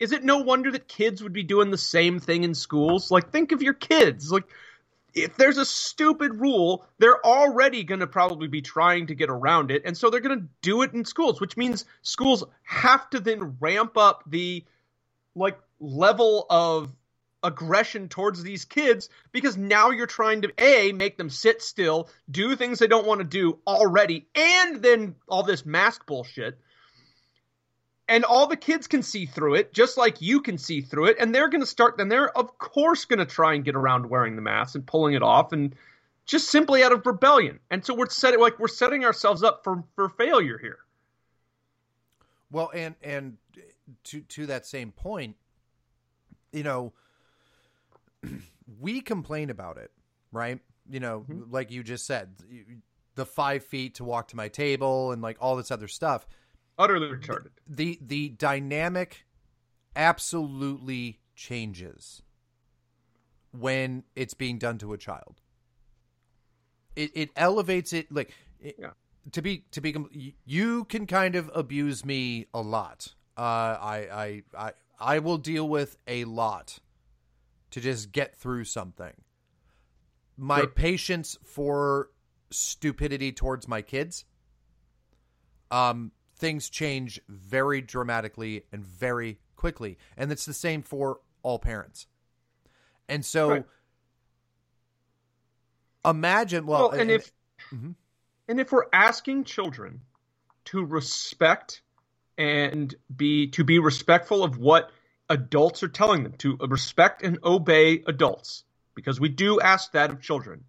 Is it no wonder that kids would be doing the same thing in schools? Like, think of your kids. Like, if there's a stupid rule, they're already going to probably be trying to get around it, and so they're going to do it in schools, which means schools have to then ramp up the like level of aggression towards these kids because now you're trying to a make them sit still, do things they don't want to do already, and then all this mask bullshit. And all the kids can see through it, just like you can see through it, and they're going to start. Then they're of course going to try and get around wearing the mask and pulling it off, and just simply out of rebellion. And so we're setting like we're setting ourselves up for for failure here. Well, and and to to that same point, you know, we complain about it, right? You know, mm-hmm. like you just said, the five feet to walk to my table and like all this other stuff. Utterly retarded. The the dynamic absolutely changes when it's being done to a child. It it elevates it like it, yeah. to be to be you can kind of abuse me a lot. Uh, I I I I will deal with a lot to just get through something. My sure. patience for stupidity towards my kids, um, things change very dramatically and very quickly. And it's the same for all parents. And so right. imagine well, well and, and, if mm-hmm. and if we're asking children to respect and be to be respectful of what adults are telling them to respect and obey adults, because we do ask that of children.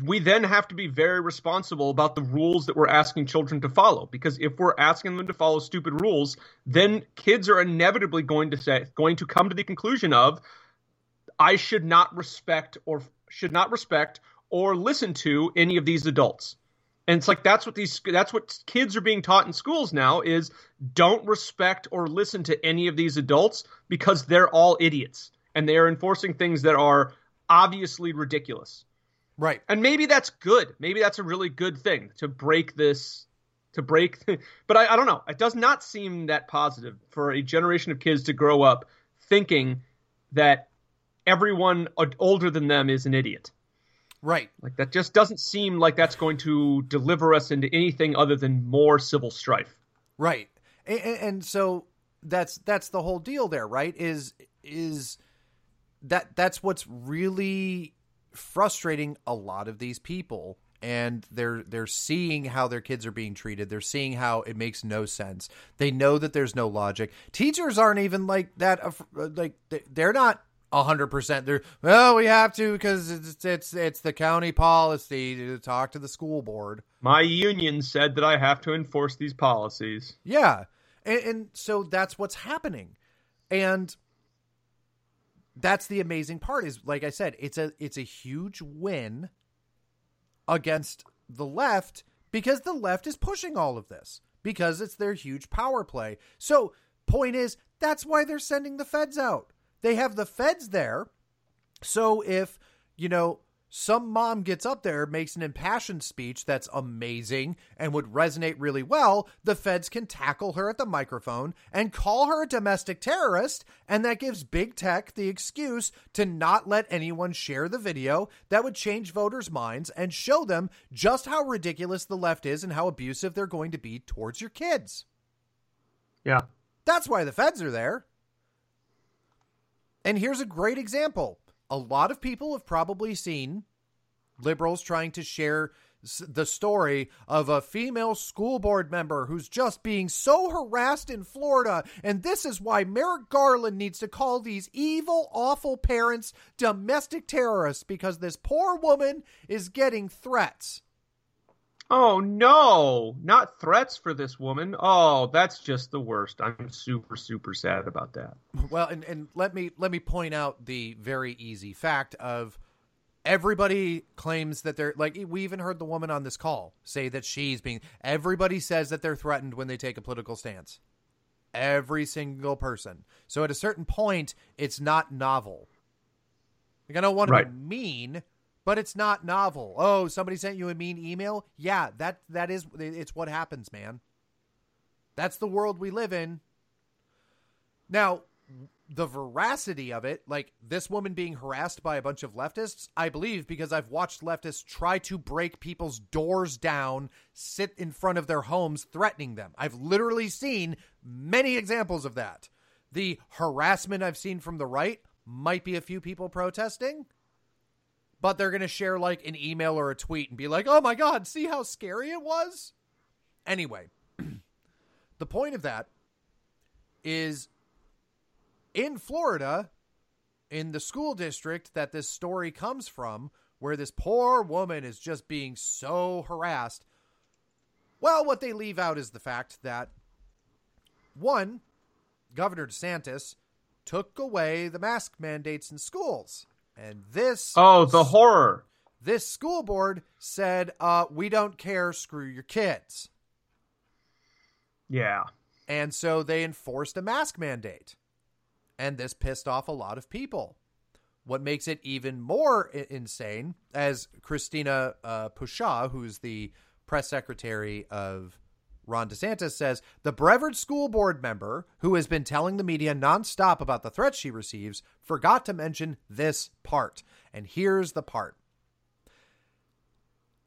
We then have to be very responsible about the rules that we're asking children to follow. Because if we're asking them to follow stupid rules, then kids are inevitably going to say, going to come to the conclusion of, I should not respect or should not respect or listen to any of these adults. And it's like that's what these that's what kids are being taught in schools now is don't respect or listen to any of these adults because they're all idiots and they are enforcing things that are obviously ridiculous. Right. And maybe that's good. Maybe that's a really good thing to break this to break but I, I don't know. It does not seem that positive for a generation of kids to grow up thinking that everyone older than them is an idiot. Right. Like that just doesn't seem like that's going to deliver us into anything other than more civil strife. Right. And, and so that's that's the whole deal there, right? Is is that that's what's really frustrating a lot of these people and they're they're seeing how their kids are being treated. They're seeing how it makes no sense. They know that there's no logic. Teachers aren't even like that. Uh, like they're not hundred percent. They're well, we have to because it's it's it's the county policy to talk to the school board. My union said that I have to enforce these policies. Yeah, and, and so that's what's happening, and that's the amazing part. Is like I said, it's a it's a huge win against the left because the left is pushing all of this because it's their huge power play. So point is that's why they're sending the feds out they have the feds there. So if, you know, some mom gets up there, makes an impassioned speech that's amazing and would resonate really well, the feds can tackle her at the microphone and call her a domestic terrorist. And that gives big tech the excuse to not let anyone share the video that would change voters' minds and show them just how ridiculous the left is and how abusive they're going to be towards your kids. Yeah. That's why the feds are there. And here's a great example a lot of people have probably seen liberals trying to share the story of a female school board member who's just being so harassed in Florida. And this is why Merrick Garland needs to call these evil, awful parents domestic terrorists because this poor woman is getting threats. Oh no, not threats for this woman. Oh, that's just the worst. I'm super super sad about that. Well, and, and let me let me point out the very easy fact of everybody claims that they're like we even heard the woman on this call say that she's being everybody says that they're threatened when they take a political stance every single person so at a certain point it's not novel like i don't want right. to be mean but it's not novel oh somebody sent you a mean email yeah that that is it's what happens man that's the world we live in now the veracity of it, like this woman being harassed by a bunch of leftists, I believe because I've watched leftists try to break people's doors down, sit in front of their homes, threatening them. I've literally seen many examples of that. The harassment I've seen from the right might be a few people protesting, but they're going to share like an email or a tweet and be like, oh my God, see how scary it was? Anyway, the point of that is in Florida, in the school district that this story comes from, where this poor woman is just being so harassed. Well, what they leave out is the fact that one, Governor DeSantis took away the mask mandates in schools. And this Oh, the horror. This school board said, uh, we don't care, screw your kids. Yeah. And so they enforced a mask mandate and this pissed off a lot of people. What makes it even more I- insane, as Christina uh, Pushaw, who's the press secretary of Ron DeSantis, says, the Brevard school board member who has been telling the media nonstop about the threats she receives forgot to mention this part. And here's the part.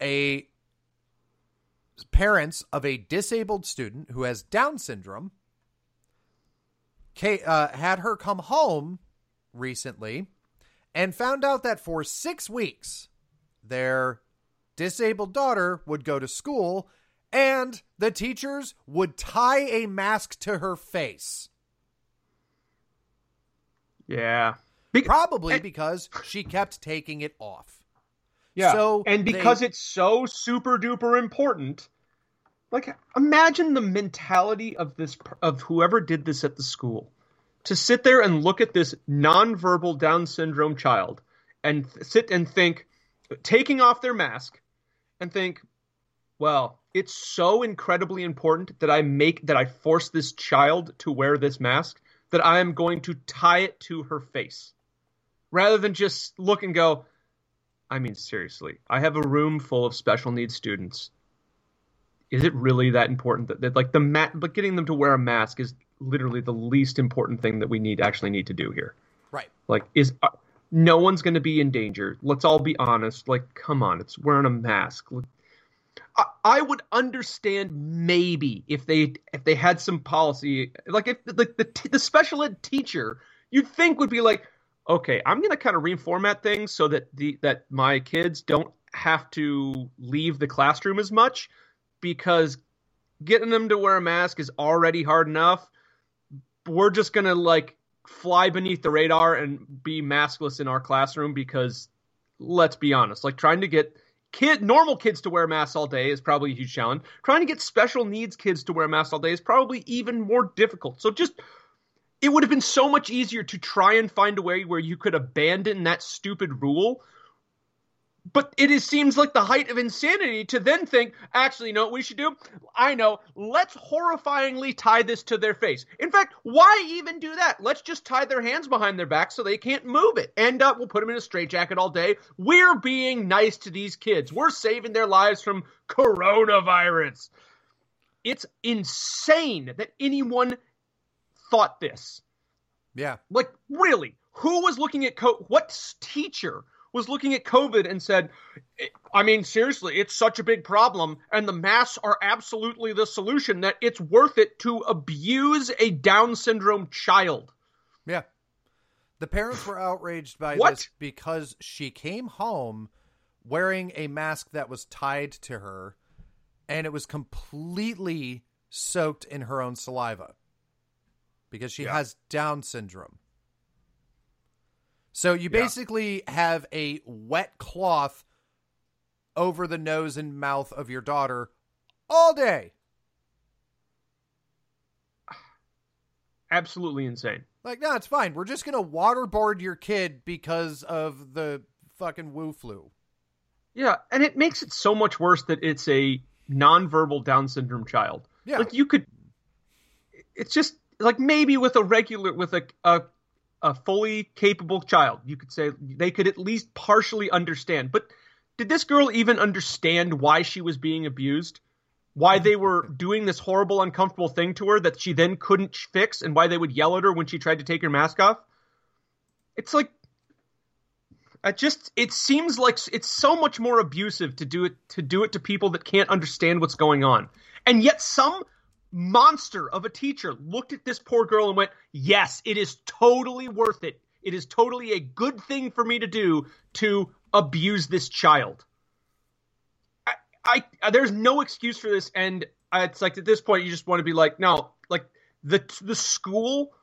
A parents of a disabled student who has Down syndrome uh, had her come home recently and found out that for six weeks, their disabled daughter would go to school and the teachers would tie a mask to her face. Yeah. Be- Probably and- because she kept taking it off. Yeah. So and because they- it's so super duper important, like, imagine the mentality of this of whoever did this at the school to sit there and look at this nonverbal Down syndrome child and th- sit and think, taking off their mask, and think, well, it's so incredibly important that I make that I force this child to wear this mask that I am going to tie it to her face, rather than just look and go. I mean, seriously, I have a room full of special needs students. Is it really that important that, that like the mat but getting them to wear a mask is literally the least important thing that we need actually need to do here. Right. Like is uh, no one's going to be in danger. Let's all be honest. Like come on it's wearing a mask I, would understand maybe if they if they had some policy like if like the the special ed teacher you'd think would be like okay i'm going to kind of reformat things so that the that my kids don't have to leave the classroom as much because getting them to wear a mask is already hard enough. We're just going to like fly beneath the radar and be maskless in our classroom because let's be honest, like trying to get kid normal kids to wear masks all day is probably a huge challenge. Trying to get special needs kids to wear masks all day is probably even more difficult. So just it would have been so much easier to try and find a way where you could abandon that stupid rule but it is, seems like the height of insanity to then think, actually, you know what we should do? I know. Let's horrifyingly tie this to their face. In fact, why even do that? Let's just tie their hands behind their back so they can't move it. End up, uh, we'll put them in a straitjacket all day. We're being nice to these kids. We're saving their lives from coronavirus. It's insane that anyone thought this. Yeah. Like, really? Who was looking at co- what teacher was looking at COVID and said, I mean, seriously, it's such a big problem, and the masks are absolutely the solution that it's worth it to abuse a Down syndrome child. Yeah. The parents were outraged by What? this because she came home wearing a mask that was tied to her and it was completely soaked in her own saliva because she Yeah. has Down syndrome. So you Yeah. basically have a wet cloth over the nose and mouth of your daughter all day. Absolutely insane. Like, no, it's fine. We're just gonna waterboard your kid because of the fucking woo flu. Yeah, and it makes it so much worse that it's a nonverbal Down syndrome child. Yeah. Like you could it's just like maybe with a regular with a a a fully capable child, you could say they could at least partially understand. But did this girl even understand why she was being abused? Why they were doing this horrible, uncomfortable thing to her that she then couldn't fix, and why they would yell at her when she tried to take her mask off? It's like it just it seems like it's so much more abusive to do it to do it to people that can't understand what's going on. And yet some monster of a teacher looked at this poor girl and went, "Yes, it is totally worth it. It is totally a good thing for me to do to abuse this child." I, I there's no excuse for this and it's like at this point you just want to be like, "No, like the the school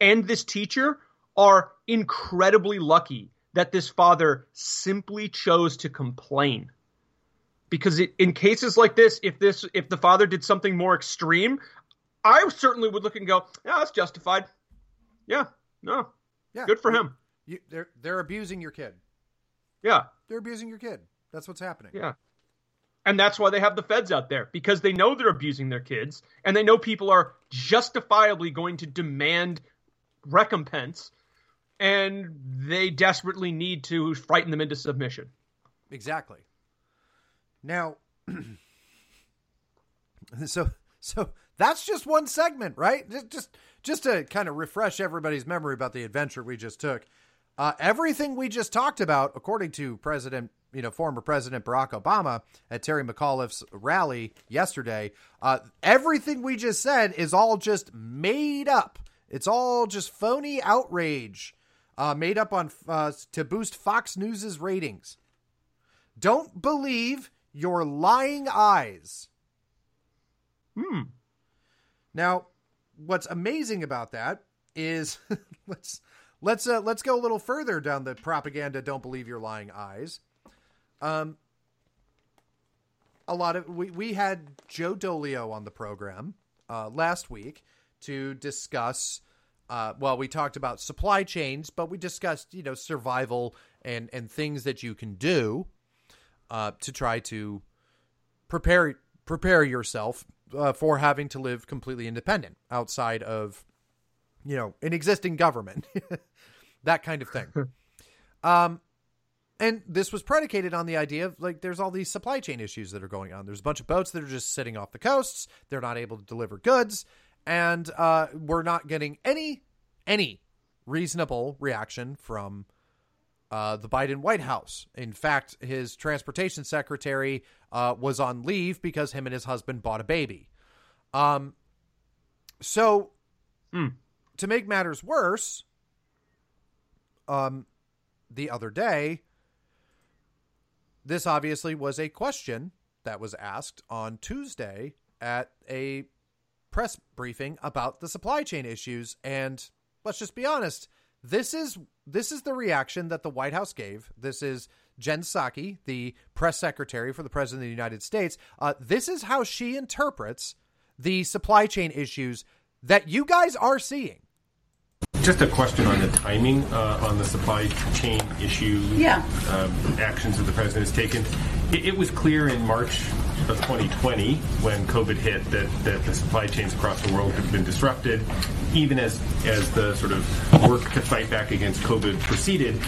and this teacher are incredibly lucky that this father simply chose to complain because it, in cases like this if this if the father did something more extreme i certainly would look and go yeah that's justified yeah no Yeah, good for you- him You, they're they're abusing your kid. yeah They're abusing your kid. That's what's happening. yeah and that's why they have the feds out there because they know they're abusing their kids and they know people are justifiably going to demand recompense and they desperately need to frighten them into submission Exactly. Now, so so that's just one segment, right? Just just just to kind of refresh everybody's memory about the adventure we just took. Uh, everything we just talked about, according to President, you know, former President Barack Obama at Terry McAuliffe's rally yesterday, uh, everything we just said is all just made up. It's all just phony outrage, uh, made up on uh, to boost Fox News's ratings. Don't believe your lying eyes. hmm Now, what's amazing about that is let's let's uh, let's go a little further down the propaganda. Don't believe your lying eyes. Um, a lot of we we had Joe Dolio on the program uh, last week to discuss. Uh, well, we talked about supply chains, but we discussed you know survival and and things that you can do uh, to try to prepare prepare yourself uh, for having to live completely independent outside of you know an existing government that kind of thing. Um and this was predicated on the idea of like there's all these supply chain issues that are going on. There's a bunch of boats that are just sitting off the coasts. They're not able to deliver goods. And uh we're not getting any any reasonable reaction from uh, the Biden White House. In fact, his transportation secretary uh, was on leave because him and his husband bought a baby. Um, so, Hmm. to make matters worse, um, the other day, this obviously was a question that was asked on Tuesday at a press briefing about the supply chain issues and let's just be honest this is this is the reaction that the White House gave this is Jen Psaki the press secretary for the president of the United States uh, this is how she interprets the supply chain issues that you guys are seeing Just a question on the timing uh, on the supply chain issue Yeah. um, actions that the president has taken. It, it was clear in March of 2020 when COVID hit that, that the supply chains across the world had been disrupted. Even as as the sort of work to fight back against COVID proceeded,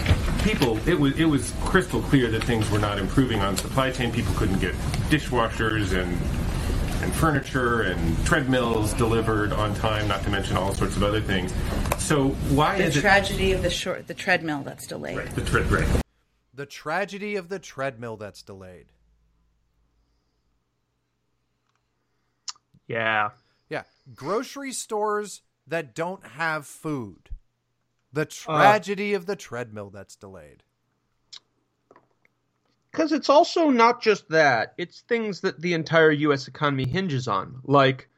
people it was it was crystal clear that things were not improving on supply chain. People couldn't get dishwashers and and furniture and treadmills delivered on time, not to mention all sorts of other things. So why The is it tragedy of the short, the treadmill that's delayed. Right, the tre- right. the tragedy of the treadmill that's delayed yeah yeah grocery stores that don't have food The tragedy uh, of the treadmill that's delayed. Because it's also not just that, it's things that the entire U.S. economy hinges on. Like,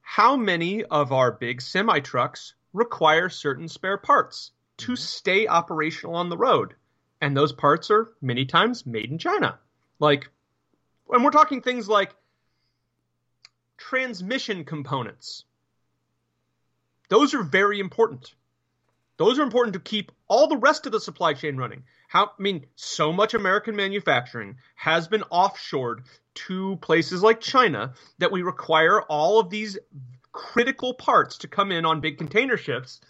how many of our big semi trucks require certain spare parts to mm-hmm. stay operational on the road? And those parts are many times made in China. Like, and we're talking things like transmission components. Those are very important. Those are important to keep all the rest of the supply chain running. How I mean, so much American manufacturing has been offshored to places like China that we require all of these critical parts to come in on big container ships.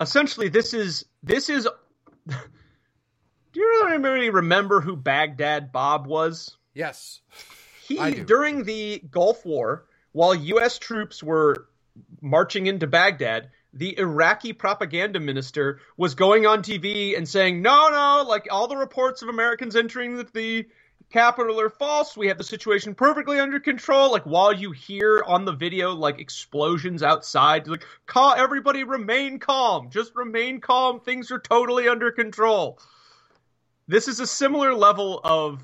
Essentially, this is this is. Do you really remember who Baghdad Bob was? Yes. He during the Gulf War, while U.S. troops were marching into Baghdad, the Iraqi propaganda minister was going on TV and saying, "No, no, like all the reports of Americans entering the, the capital are false. We have the situation perfectly under control." Like while you hear on the video like explosions outside, like call everybody remain calm, just remain calm. Things are totally under control. This is a similar level of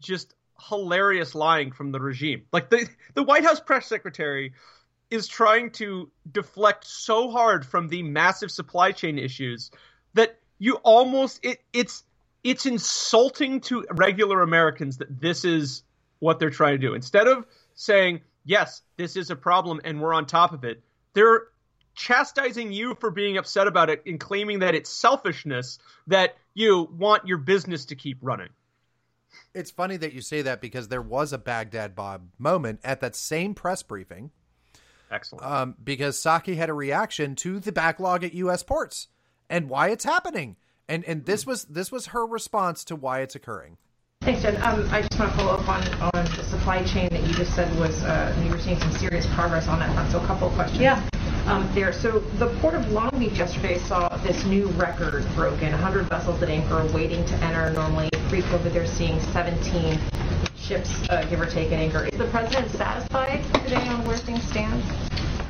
just hilarious lying from the regime. Like the the White House press secretary is trying to deflect so hard from the massive supply chain issues that you almost it it's it's insulting to regular Americans that this is what they're trying to do. Instead of saying, "Yes, this is a problem and we're on top of it." They're chastising you for being upset about it and claiming that it's selfishness that you want your business to keep running. It's funny that you say that because there was a Baghdad Bob moment at that same press briefing. Excellent. Um, because Psaki had a reaction to the backlog at U.S. ports and why it's happening, and and this was this was her response to why it's occurring. Thanks, Jen. Um, I just want to follow up on, on the supply chain that you just said was uh, you were seeing some serious progress on that front. So a couple of questions. Yeah. Um, there. So the port of Long Beach yesterday saw this new record broken: 100 vessels at anchor waiting to enter. Normally, pre-COVID, they're seeing 17 ships, uh, give or take, at anchor. Is the president satisfied today on where things stand?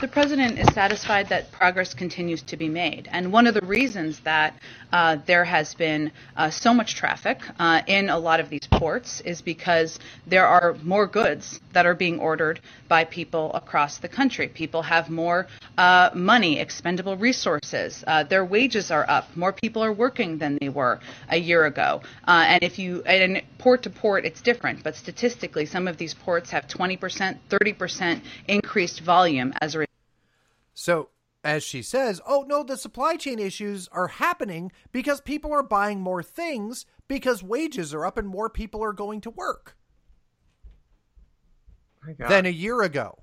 The president is satisfied that progress continues to be made. And one of the reasons that uh, there has been uh, so much traffic uh, in a lot of these ports is because there are more goods that are being ordered by people across the country. People have more uh, money, expendable resources. Uh, their wages are up. More people are working than they were a year ago. Uh, and if you, and port to port, it's different. But statistically, some of these ports have 20%, 30% increased volume as a result. so, as she says, oh no, the supply chain issues are happening because people are buying more things because wages are up and more people are going to work than a year ago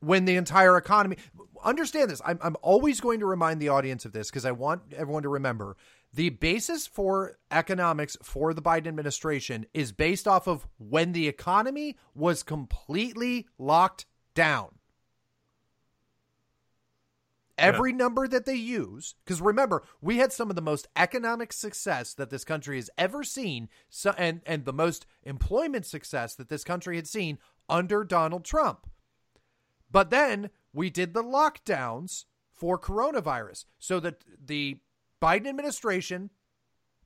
when the entire economy. Understand this. I'm, I'm always going to remind the audience of this because I want everyone to remember the basis for economics for the Biden administration is based off of when the economy was completely locked down. Every yeah. number that they use, because remember, we had some of the most economic success that this country has ever seen, so, and and the most employment success that this country had seen under Donald Trump. But then we did the lockdowns for coronavirus, so that the Biden administration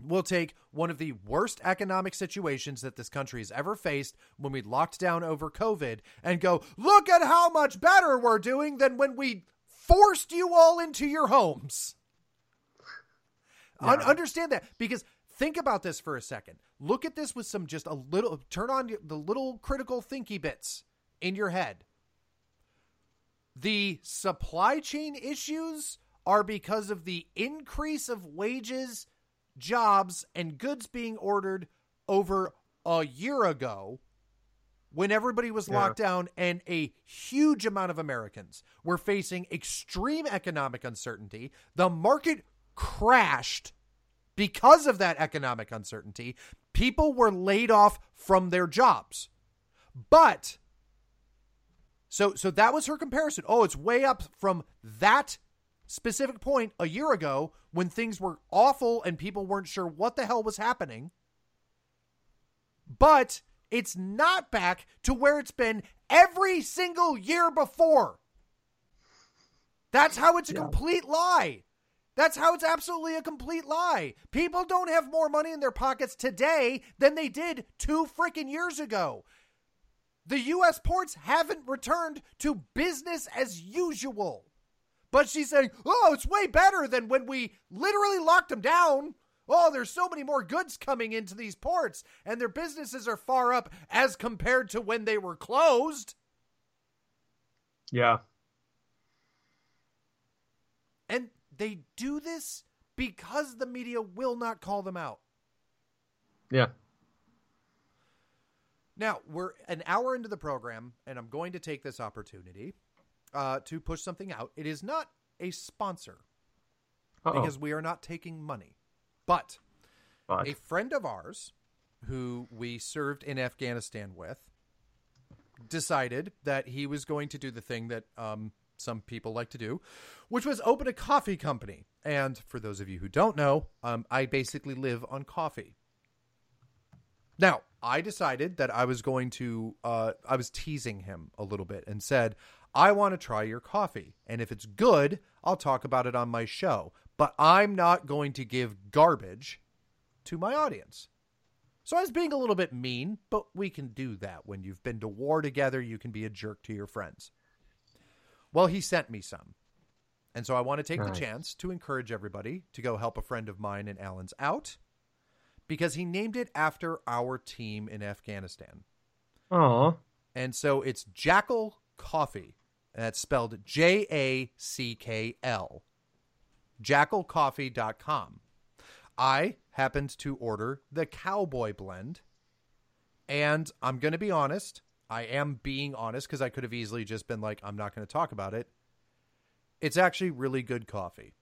will take one of the worst economic situations that this country has ever faced when we locked down over COVID and go, look at how much better we're doing than when we forced you all into your homes. Yeah. Un- understand that because think about this for a second. Look at this with some just a little turn on the little critical thinky bits in your head. The supply chain issues are because of the increase of wages, jobs, and goods being ordered over a year ago when everybody was locked down and a huge amount of Americans were facing extreme economic uncertainty. The market crashed because of that economic uncertainty. People were laid off from their jobs. But so so that was her comparison. Oh, it's way up from that specific point a year ago when things were awful and people weren't sure what the hell was happening. But it's not back to where it's been every single year before. That's how it's a Yeah. complete lie. That's how it's absolutely a complete lie. People don't have more money in their pockets today than they did two freaking years ago. The U.S. ports haven't returned to business as usual. But she's saying, oh, it's way better than when we literally locked them down. Oh, there's so many more goods coming into these ports, and their businesses are far up as compared to when they were closed. Yeah. And they do this because the media will not call them out. Yeah. Now, we're an hour into the program, and I'm going to take this opportunity uh, to push something out. It is not a sponsor Uh-oh. because we are not taking money, but But- a friend of ours who we served in Afghanistan with decided that he was going to do the thing that um, some people like to do, which was open a coffee company. And for those of you who don't know, um, I basically live on coffee. Now, I decided that I was going to, uh, I was teasing him a little bit and said, I want to try your coffee. And if it's good, I'll talk about it on my show. But I'm not going to give garbage to my audience. So I was being a little bit mean, but we can do that. When you've been to war together, you can be a jerk to your friends. Well, he sent me some. And so I want to take Nice. the chance to encourage everybody to go help a friend of mine and Alan's out because he named it after our team in Afghanistan. Aw. And so it's Jackl Coffee. And that's spelled J A C K L. JacklCoffee.com. I happened to order the Cowboy Blend. And I'm going to be honest. I am being honest because I could have easily just been like, I'm not going to talk about it. It's actually really good coffee.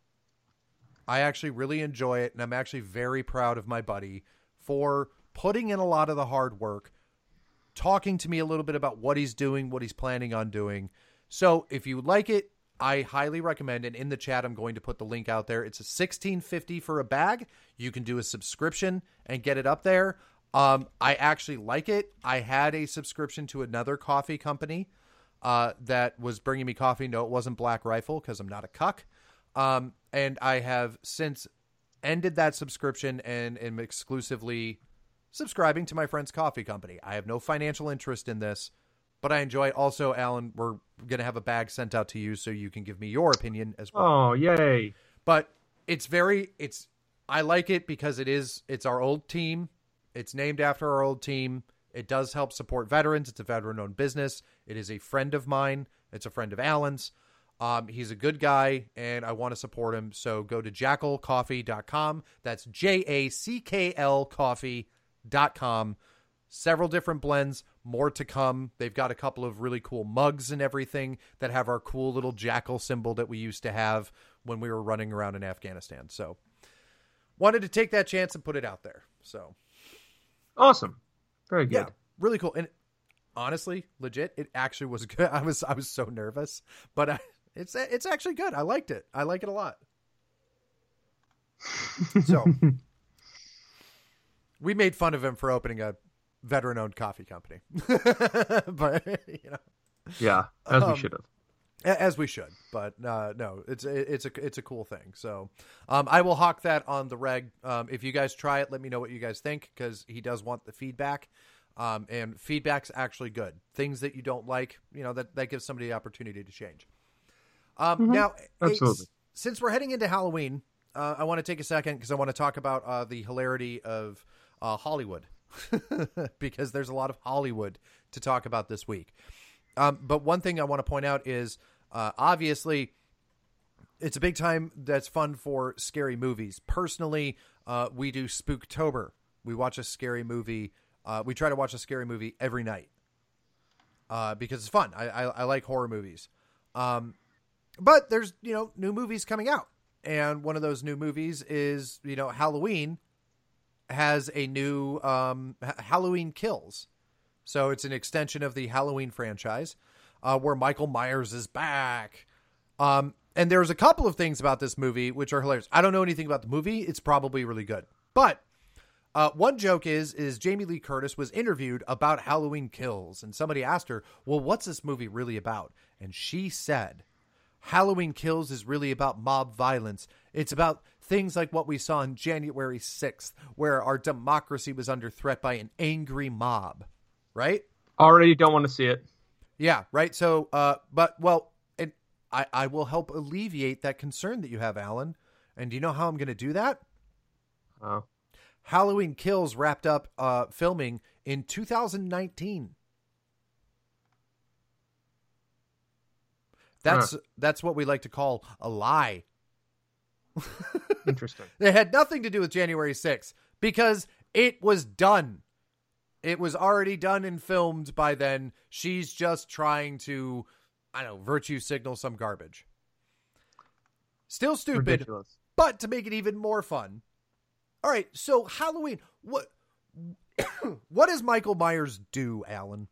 I actually really enjoy it. And I'm actually very proud of my buddy for putting in a lot of the hard work, talking to me a little bit about what he's doing, what he's planning on doing. So if you like it, I highly recommend. And in the chat, I'm going to put the link out there. It's a 1650 for a bag. You can do a subscription and get it up there. Um, I actually like it. I had a subscription to another coffee company uh, that was bringing me coffee. No, it wasn't Black Rifle because I'm not a cuck. Um, and I have since ended that subscription and am exclusively subscribing to my friend's coffee company. I have no financial interest in this, but I enjoy it. Also, Alan, we're going to have a bag sent out to you so you can give me your opinion as well. Oh, yay. But it's very, it's, I like it because it is, it's our old team. It's named after our old team. It does help support veterans. It's a veteran owned business. It is a friend of mine. It's a friend of Alan's. Um, he's a good guy and I want to support him. So go to jacklcoffee.com. That's J A C K L coffee.com. Several different blends, more to come. They've got a couple of really cool mugs and everything that have our cool little jackal symbol that we used to have when we were running around in Afghanistan. So wanted to take that chance and put it out there. So Awesome. Very good. yeah, really cool. And honestly, legit, it actually was good. I was I was so nervous, but I, it's it's actually good. I liked it. I like it a lot. So we made fun of him for opening a veteran-owned coffee company, but you know, Yeah, as Um, we should have. as we should. But uh, no, it's it's a it's a cool thing. So um, I will hawk that on the reg. Um, if you guys try it, let me know what you guys think because he does want the feedback. Um, and feedback's actually good. Things that you don't like, you know, that that gives somebody the opportunity to change. Um, Now, Absolutely. since we're heading into Halloween, uh, I want to take a second because I want to talk about uh, the hilarity of uh, Hollywood because there's a lot of Hollywood to talk about this week. Um, but one thing I want to point out is uh, obviously it's a big time that's fun for scary movies. Personally, uh, we do Spooktober. We watch a scary movie. Uh, we try to watch a scary movie every night uh, because it's fun. I, I, I like horror movies. Um, but there's you know new movies coming out, and one of those new movies is you know Halloween has a new um, Halloween Kills. So it's an extension of the Halloween franchise, uh, where Michael Myers is back. Um, and there's a couple of things about this movie which are hilarious. I don't know anything about the movie. It's probably really good, but uh, one joke is is Jamie Lee Curtis was interviewed about Halloween Kills, and somebody asked her, "Well, what's this movie really about?" And she said, Halloween Kills is really about mob violence. It's about things like what we saw on January 6th, where our democracy was under threat by an angry mob, right? Already don't want to see it. Yeah, right. So, uh, but well, and I, I will help alleviate that concern that you have, Alan. And do you know how I'm going to do that? Oh. Halloween Kills wrapped up uh, filming in 2019. That's huh. that's what we like to call a lie. Interesting. it had nothing to do with January 6th because it was done. It was already done and filmed by then. She's just trying to, I don't know, virtue signal some garbage. Still stupid, Ridiculous. but to make it even more fun. All right, so Halloween, what what does Michael Myers do, Alan,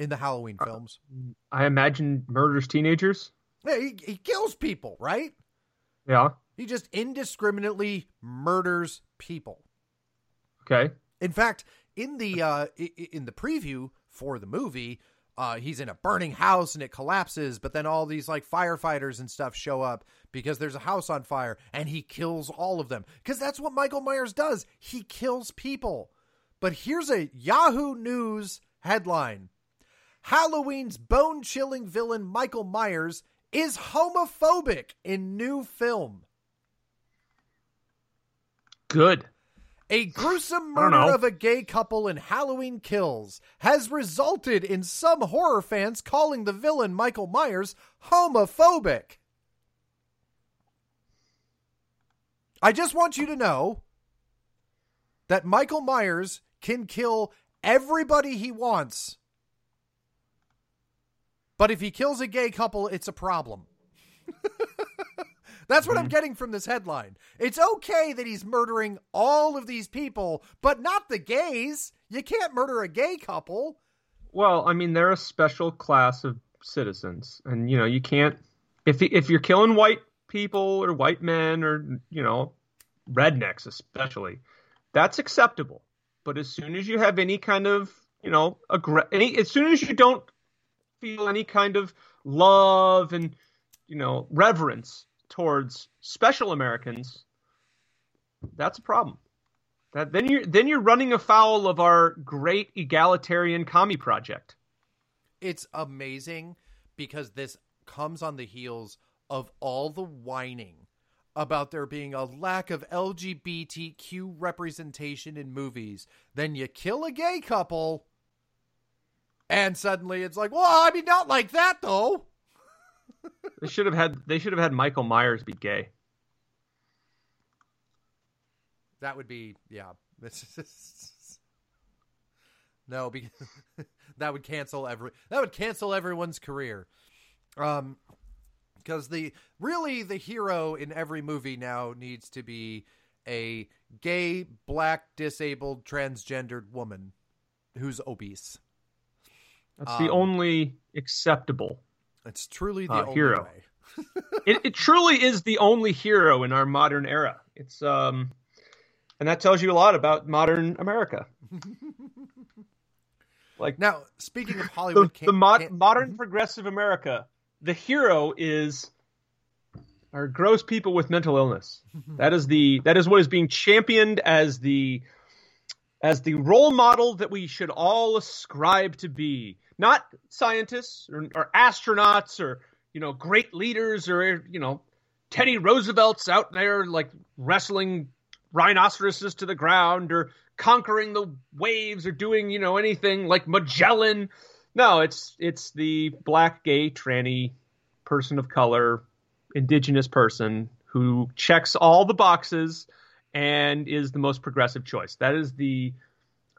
in the Halloween Uh, films? I imagine murders teenagers. Yeah, he, he kills people, right? Yeah. He just indiscriminately murders people. Okay. In fact, in the uh, in the preview for the movie, uh, he's in a burning house and it collapses, but then all these like firefighters and stuff show up because there's a house on fire, and he kills all of them because that's what Michael Myers does. He kills people. But here's a Yahoo News headline: Halloween's bone-chilling villain Michael Myers is homophobic in new film. Good. A gruesome murder of a gay couple in Halloween Kills has resulted in some horror fans calling the villain Michael Myers homophobic. I just want you to know that Michael Myers can kill everybody he wants. But if he kills a gay couple, it's a problem. That's what I'm hmm. getting from this headline. It's okay that he's murdering all of these people, but not the gays. You can't murder a gay couple. Well, I mean, they're a special class of citizens, and you know, you can't if if you're killing white people or white men or you know, rednecks especially, that's acceptable. But as soon as you have any kind of you know, aggr- any as soon as you don't feel any kind of love and you know reverence towards special Americans, that's a problem. That then you're then you're running afoul of our great egalitarian commie project. It's amazing because this comes on the heels of all the whining about there being a lack of LGBTQ representation in movies. Then you kill a gay couple, and suddenly it's like, well, I mean, not like that though. They should have had they should have had Michael Myers be gay. That would be, yeah. This is- no, because that would cancel every that would cancel everyone's career. Um, because the really the hero in every movie now needs to be a gay, black, disabled, transgendered woman who's obese. That's the Um, only acceptable. It's truly the Uh, only hero. way. It, it truly is the only hero in our modern era. It's um, and that tells you a lot about modern America. like Now, speaking of Hollywood, the can- mod, can- modern progressive America, the hero is our gross people with mental illness. that is the that is what is being championed as the as the role model that we should all ascribe to be. Not scientists or, or astronauts or you know great leaders or you know Teddy Roosevelt's out there like wrestling rhinoceroses to the ground or conquering the waves or doing you know anything like Magellan. No, it's it's the black, gay, tranny, person of color, indigenous person who checks all the boxes and is the most progressive choice. That is the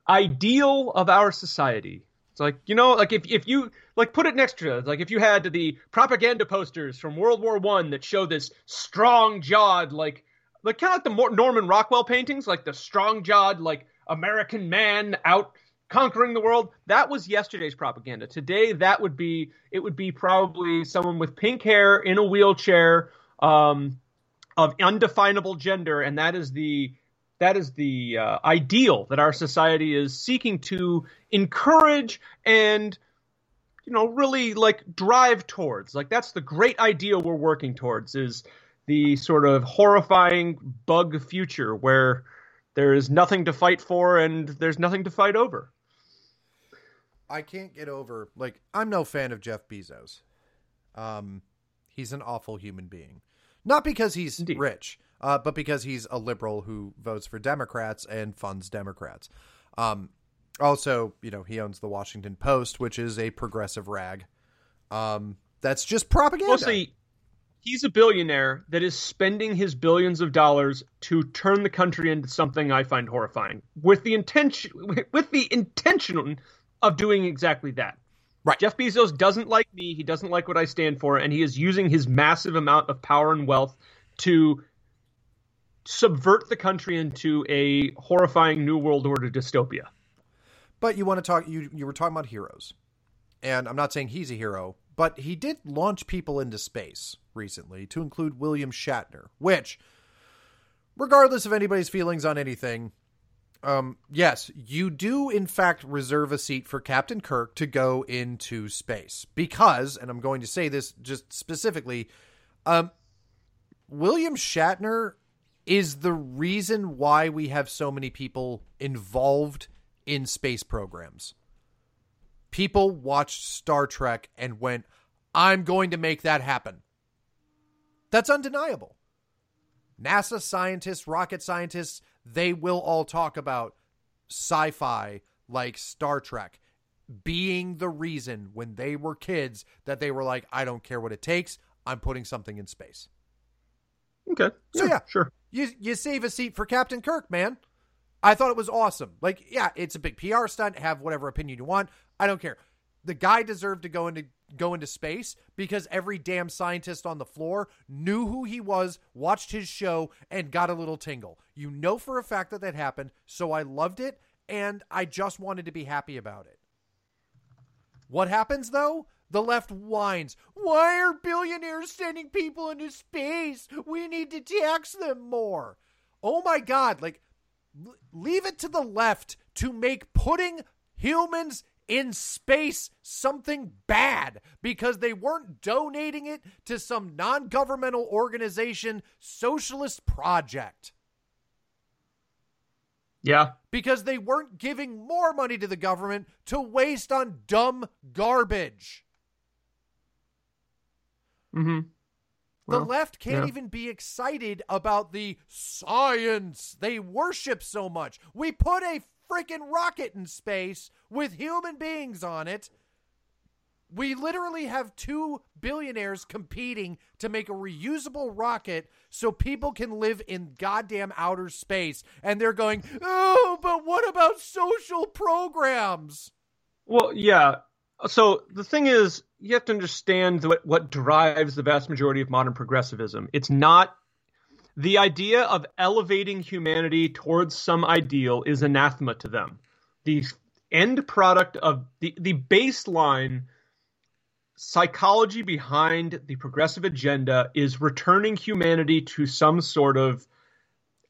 ideal of our society. It's like you know, like if if you like put it next to it, like if you had the propaganda posters from World War One that show this strong jawed, like like kind of like the Norman Rockwell paintings, like the strong jawed, like American man out conquering the world. That was yesterday's propaganda. Today, that would be it would be probably someone with pink hair in a wheelchair, um, of undefinable gender, and that is the that is the uh, ideal that our society is seeking to encourage and you know, really like drive towards. Like that's the great ideal we're working towards is the sort of horrifying bug future where there is nothing to fight for and there's nothing to fight over. I can't get over like I'm no fan of Jeff Bezos. Um, he's an awful human being, not because he's Indeed. rich, uh, but because he's a liberal who votes for Democrats and funds Democrats. Um, also, you know, he owns the Washington Post, which is a progressive rag. Um, that's just propaganda. Mostly, he's a billionaire that is spending his billions of dollars to turn the country into something I find horrifying, with the intention, with the intention of doing exactly that. Right. Jeff Bezos doesn't like me. He doesn't like what I stand for, and he is using his massive amount of power and wealth to subvert the country into a horrifying new world order dystopia. But you want to talk you you were talking about heroes. And I'm not saying he's a hero, but he did launch people into space recently to include William Shatner, which regardless of anybody's feelings on anything, um yes, you do in fact reserve a seat for Captain Kirk to go into space because and I'm going to say this just specifically um William Shatner is the reason why we have so many people involved in space programs. People watched Star Trek and went, I'm going to make that happen. That's undeniable. NASA scientists, rocket scientists, they will all talk about sci fi like Star Trek being the reason when they were kids that they were like, I don't care what it takes, I'm putting something in space. Okay. So, yeah. sure. You you save a seat for Captain Kirk, man. I thought it was awesome. Like, yeah, it's a big PR stunt. Have whatever opinion you want. I don't care. The guy deserved to go into go into space because every damn scientist on the floor knew who he was, watched his show, and got a little tingle. You know for a fact that that happened, so I loved it, and I just wanted to be happy about it. What happens though? The left whines. Why are billionaires sending people into space? We need to tax them more. Oh my god, like leave it to the left to make putting humans in space something bad because they weren't donating it to some non-governmental organization socialist project Yeah. because they weren't giving more money to the government to waste on dumb garbage. Mm-hmm. The Well, left can't yeah. even be excited about the science they worship so much. We put a freaking rocket in space with human beings on it. We literally have two billionaires competing to make a reusable rocket so people can live in goddamn outer space. And they're going, oh, but what about social programs? Well, yeah. So the thing is, you have to understand what, what drives the vast majority of modern progressivism. It's not the idea of elevating humanity towards some ideal is anathema to them. The end product of the, the baseline psychology behind the progressive agenda is returning humanity to some sort of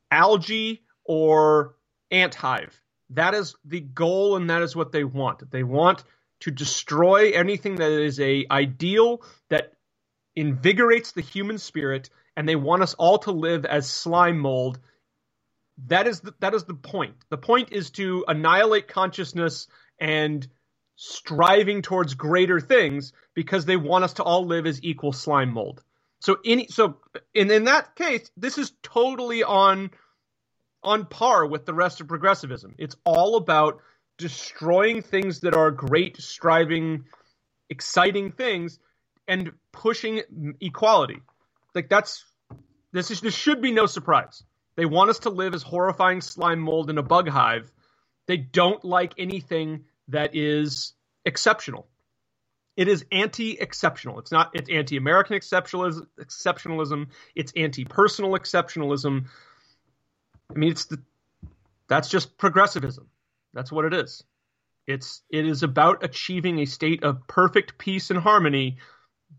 algae or ant hive. That is the goal, and that is what they want. They want to destroy anything that is a ideal that invigorates the human spirit, and they want us all to live as slime mold. That is the, that is the point. The point is to annihilate consciousness and striving towards greater things because they want us to all live as equal slime mold. So in so in in that case, this is totally on on par with the rest of progressivism. It's all about destroying things that are great, striving, exciting things and pushing equality. Like that's this is this should be no surprise. They want us to live as horrifying slime mold in a bug hive. They don't like anything that is exceptional. It is anti-exceptional. It's not. It's anti-American exceptionalism. It's anti-personal exceptionalism. I mean, it's the. That's just progressivism. That's what it is. It's it is about achieving a state of perfect peace and harmony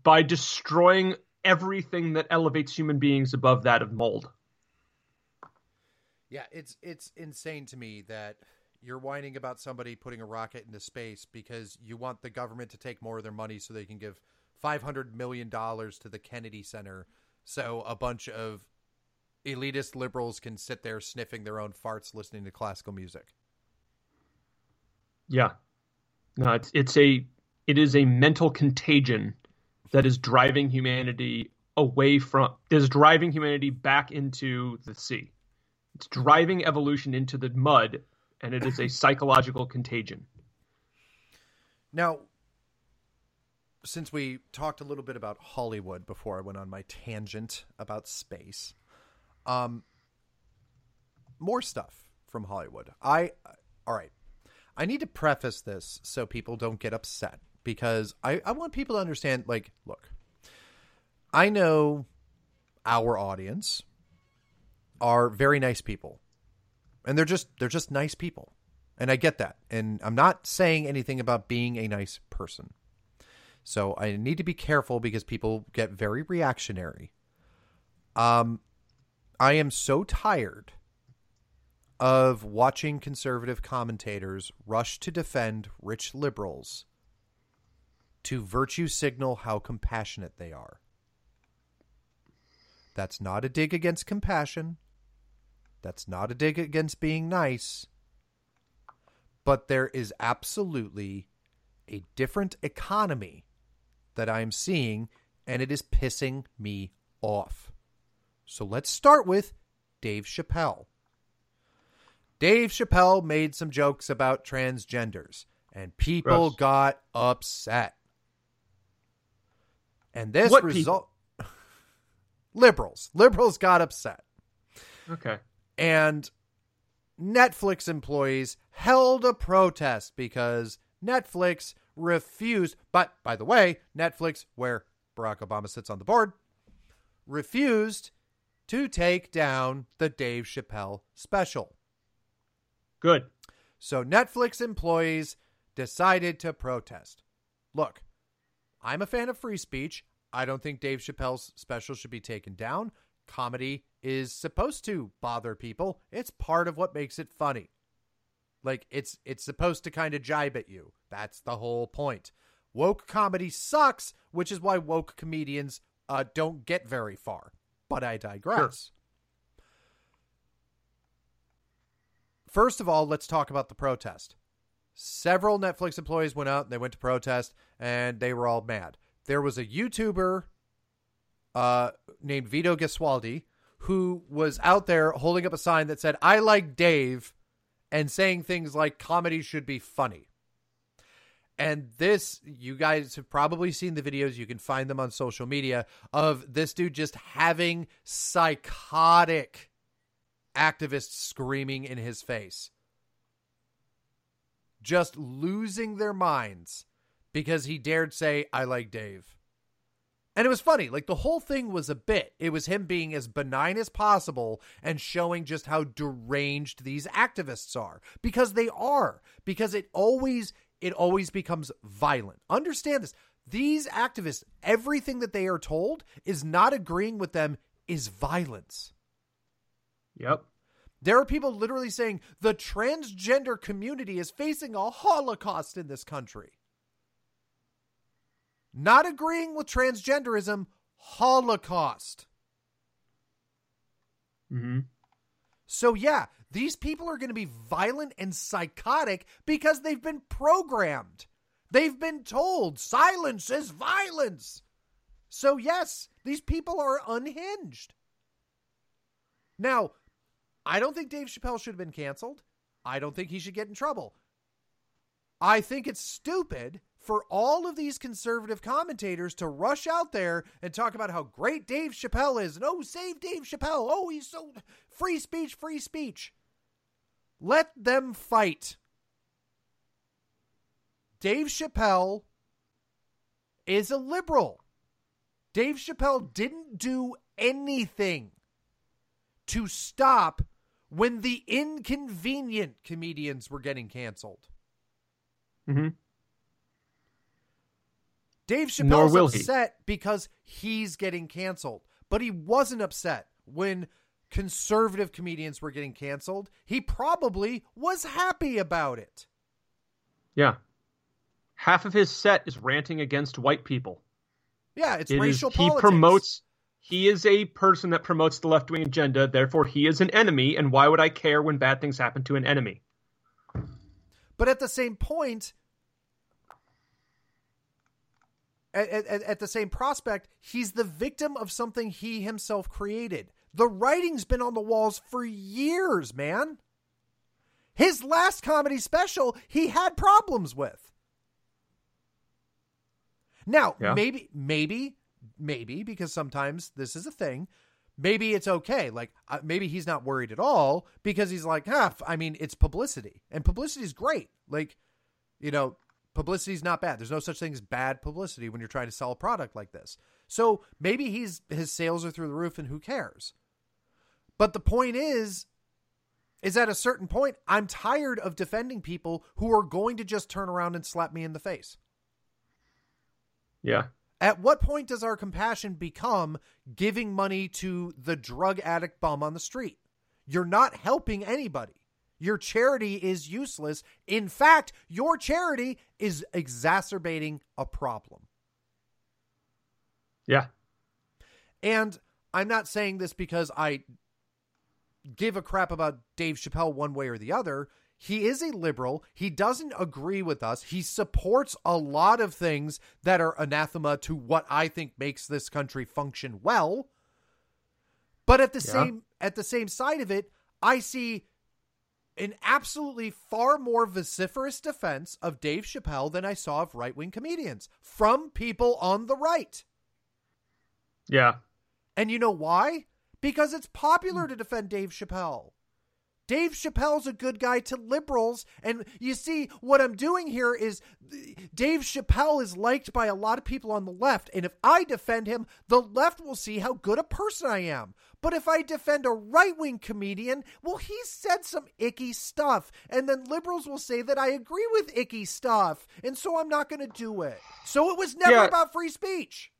by destroying everything that elevates human beings above that of mold. Yeah, it's it's insane to me that you're whining about somebody putting a rocket into space because you want the government to take more of their money so they can give 500 million dollars to the Kennedy Center so a bunch of elitist liberals can sit there sniffing their own farts listening to classical music. Yeah. No, it's it's a it is a mental contagion that is driving humanity away from is driving humanity back into the sea. It's driving evolution into the mud and it is a psychological contagion. Now, since we talked a little bit about Hollywood before I went on my tangent about space, um, more stuff from Hollywood. I, all right, I need to preface this so people don't get upset because I, I want people to understand. Like, look, I know our audience are very nice people, and they're just they're just nice people, and I get that, and I'm not saying anything about being a nice person. So I need to be careful because people get very reactionary. Um, I am so tired of watching conservative commentators rush to defend rich liberals to virtue signal how compassionate they are. That's not a dig against compassion. That's not a dig against being nice. But there is absolutely a different economy that I'm seeing, and it is pissing me off. So let's start with Dave Chappelle. Dave Chappelle made some jokes about transgenders, and people Gross. got upset. And this What result liberals. Liberals got upset. Okay. And Netflix employees held a protest because Netflix refused, but by the way, Netflix, where Barack Obama sits on the board, refused to take down the Dave Chappelle special. Good. So Netflix employees decided to protest. Look, I'm a fan of free speech. I don't think Dave Chappelle's special should be taken down. Comedy is supposed to bother people. It's part of what makes it funny. Like it's it's supposed to kind of jibe at you. That's the whole point. Woke comedy sucks, which is why woke comedians uh, don't get very far. But I digress. First of all, let's talk about the protest. Several Netflix employees went out and they went to protest and they were all mad. There was a YouTuber uh, named Vito Gesualdi who was out there holding up a sign that said, I like Dave, and saying things like comedy should be funny. And this, you guys have probably seen the videos. You can find them on social media of this dude just having psychotic activists screaming in his face. Just losing their minds because he dared say, I like Dave. And it was funny. Like the whole thing was a bit. It was him being as benign as possible and showing just how deranged these activists are because they are. Because it always it always becomes violent. Understand this. These activists, everything that they are told is not agreeing with them is violence. Yep. There are people literally saying the transgender community is facing a holocaust in this country. Not agreeing with transgenderism, holocaust. Mm-hmm. So, yeah, these people are going to be violent and psychotic because they've been programmed. They've been told silence is violence. So, yes, these people are unhinged. Now, I don't think Dave Chappelle should have been canceled. I don't think he should get in trouble. I think it's stupid for all of these conservative commentators to rush out there and talk about how great Dave Chappelle is and oh, save Dave Chappelle. Oh, he's so free speech, free speech. Let them fight. Dave Chappelle is a liberal. Dave Chappelle didn't do anything to stop when the inconvenient comedians were getting canceled. Mm-hmm. Dave Chappelle's will he. upset because he's getting canceled, but he wasn't upset when conservative comedians were getting canceled, he probably was happy about it. Yeah. Half of his set is ranting against white people. Yeah, it's It is- racial he politics. promotes he is a person that promotes the left wing agenda, therefore he is an enemy, and why would I care when bad things happen to an enemy? But at the same point, at, at, at the same prospect, he's the victim of something he himself created. The writing's been on the walls for years, man. His last comedy special, he had problems with. Now, Yeah. maybe, maybe, maybe, because sometimes this is a thing. Maybe it's okay. Like, uh, maybe he's not worried at all because he's like, ah, f- I mean, it's publicity, and publicity is great. Like, you know, publicity is not bad. There's no such thing as bad publicity when you're trying to sell a product like this. So maybe he's his sales are through the roof, and who cares? But the point is, is at a certain point, I'm tired of defending people who are going to just turn around and slap me in the face. Yeah. At what point does our compassion become giving money to the drug addict bum on the street? You're not helping anybody. Your charity is useless. In fact, your charity is exacerbating a problem. Yeah. And I'm not saying this because I give a crap about Dave Chappelle one way or the other. He is a liberal. He doesn't agree with us. He supports a lot of things that are anathema to what I think makes this country function well. But at the Yeah. same at the same side of it, I see an absolutely far more vociferous defense of Dave Chappelle than I saw of right-wing comedians from people on the right. Yeah. And you know why? Because it's popular to defend Dave Chappelle. Dave Chappelle's a good guy to liberals. And you see, what I'm doing here is Dave Chappelle is liked by a lot of people on the left. And if I defend him, the left will see how good a person I am. But if I defend a right wing comedian, well, he said some icky stuff. And then liberals will say that I agree with icky stuff. And so I'm not going to do it. So it was never Yeah. about free speech.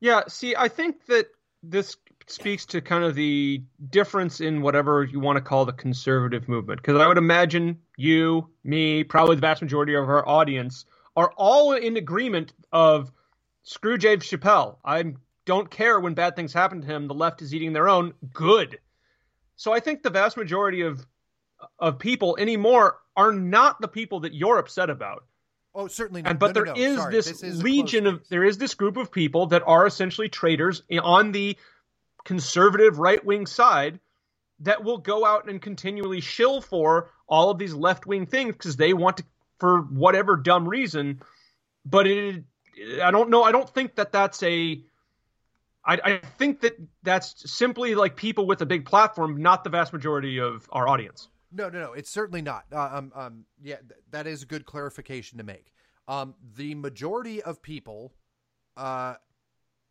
Yeah, see, I think that this speaks to kind of the difference in whatever you want to call the conservative movement. Because I would imagine you, me, probably the vast majority of our audience are all in agreement of screw Dave Chappelle. I don't care when bad things happen to him. The left is eating their own. Good. So I think the vast majority of of people anymore are not the people that you're upset about. Oh, certainly not. And but No, there no, is. Sorry. this, is legion of there is this group of people that are essentially traitors on the conservative right wing side that will go out and continually shill for all of these left wing things because they want to for whatever dumb reason. But it, I don't know. I don't think that that's a. I, I think that that's simply like people with a big platform, not the vast majority of our audience. No, no, no. It's certainly not. Uh, um, um, yeah, th- that is a good clarification to make. Um, the majority of people, uh,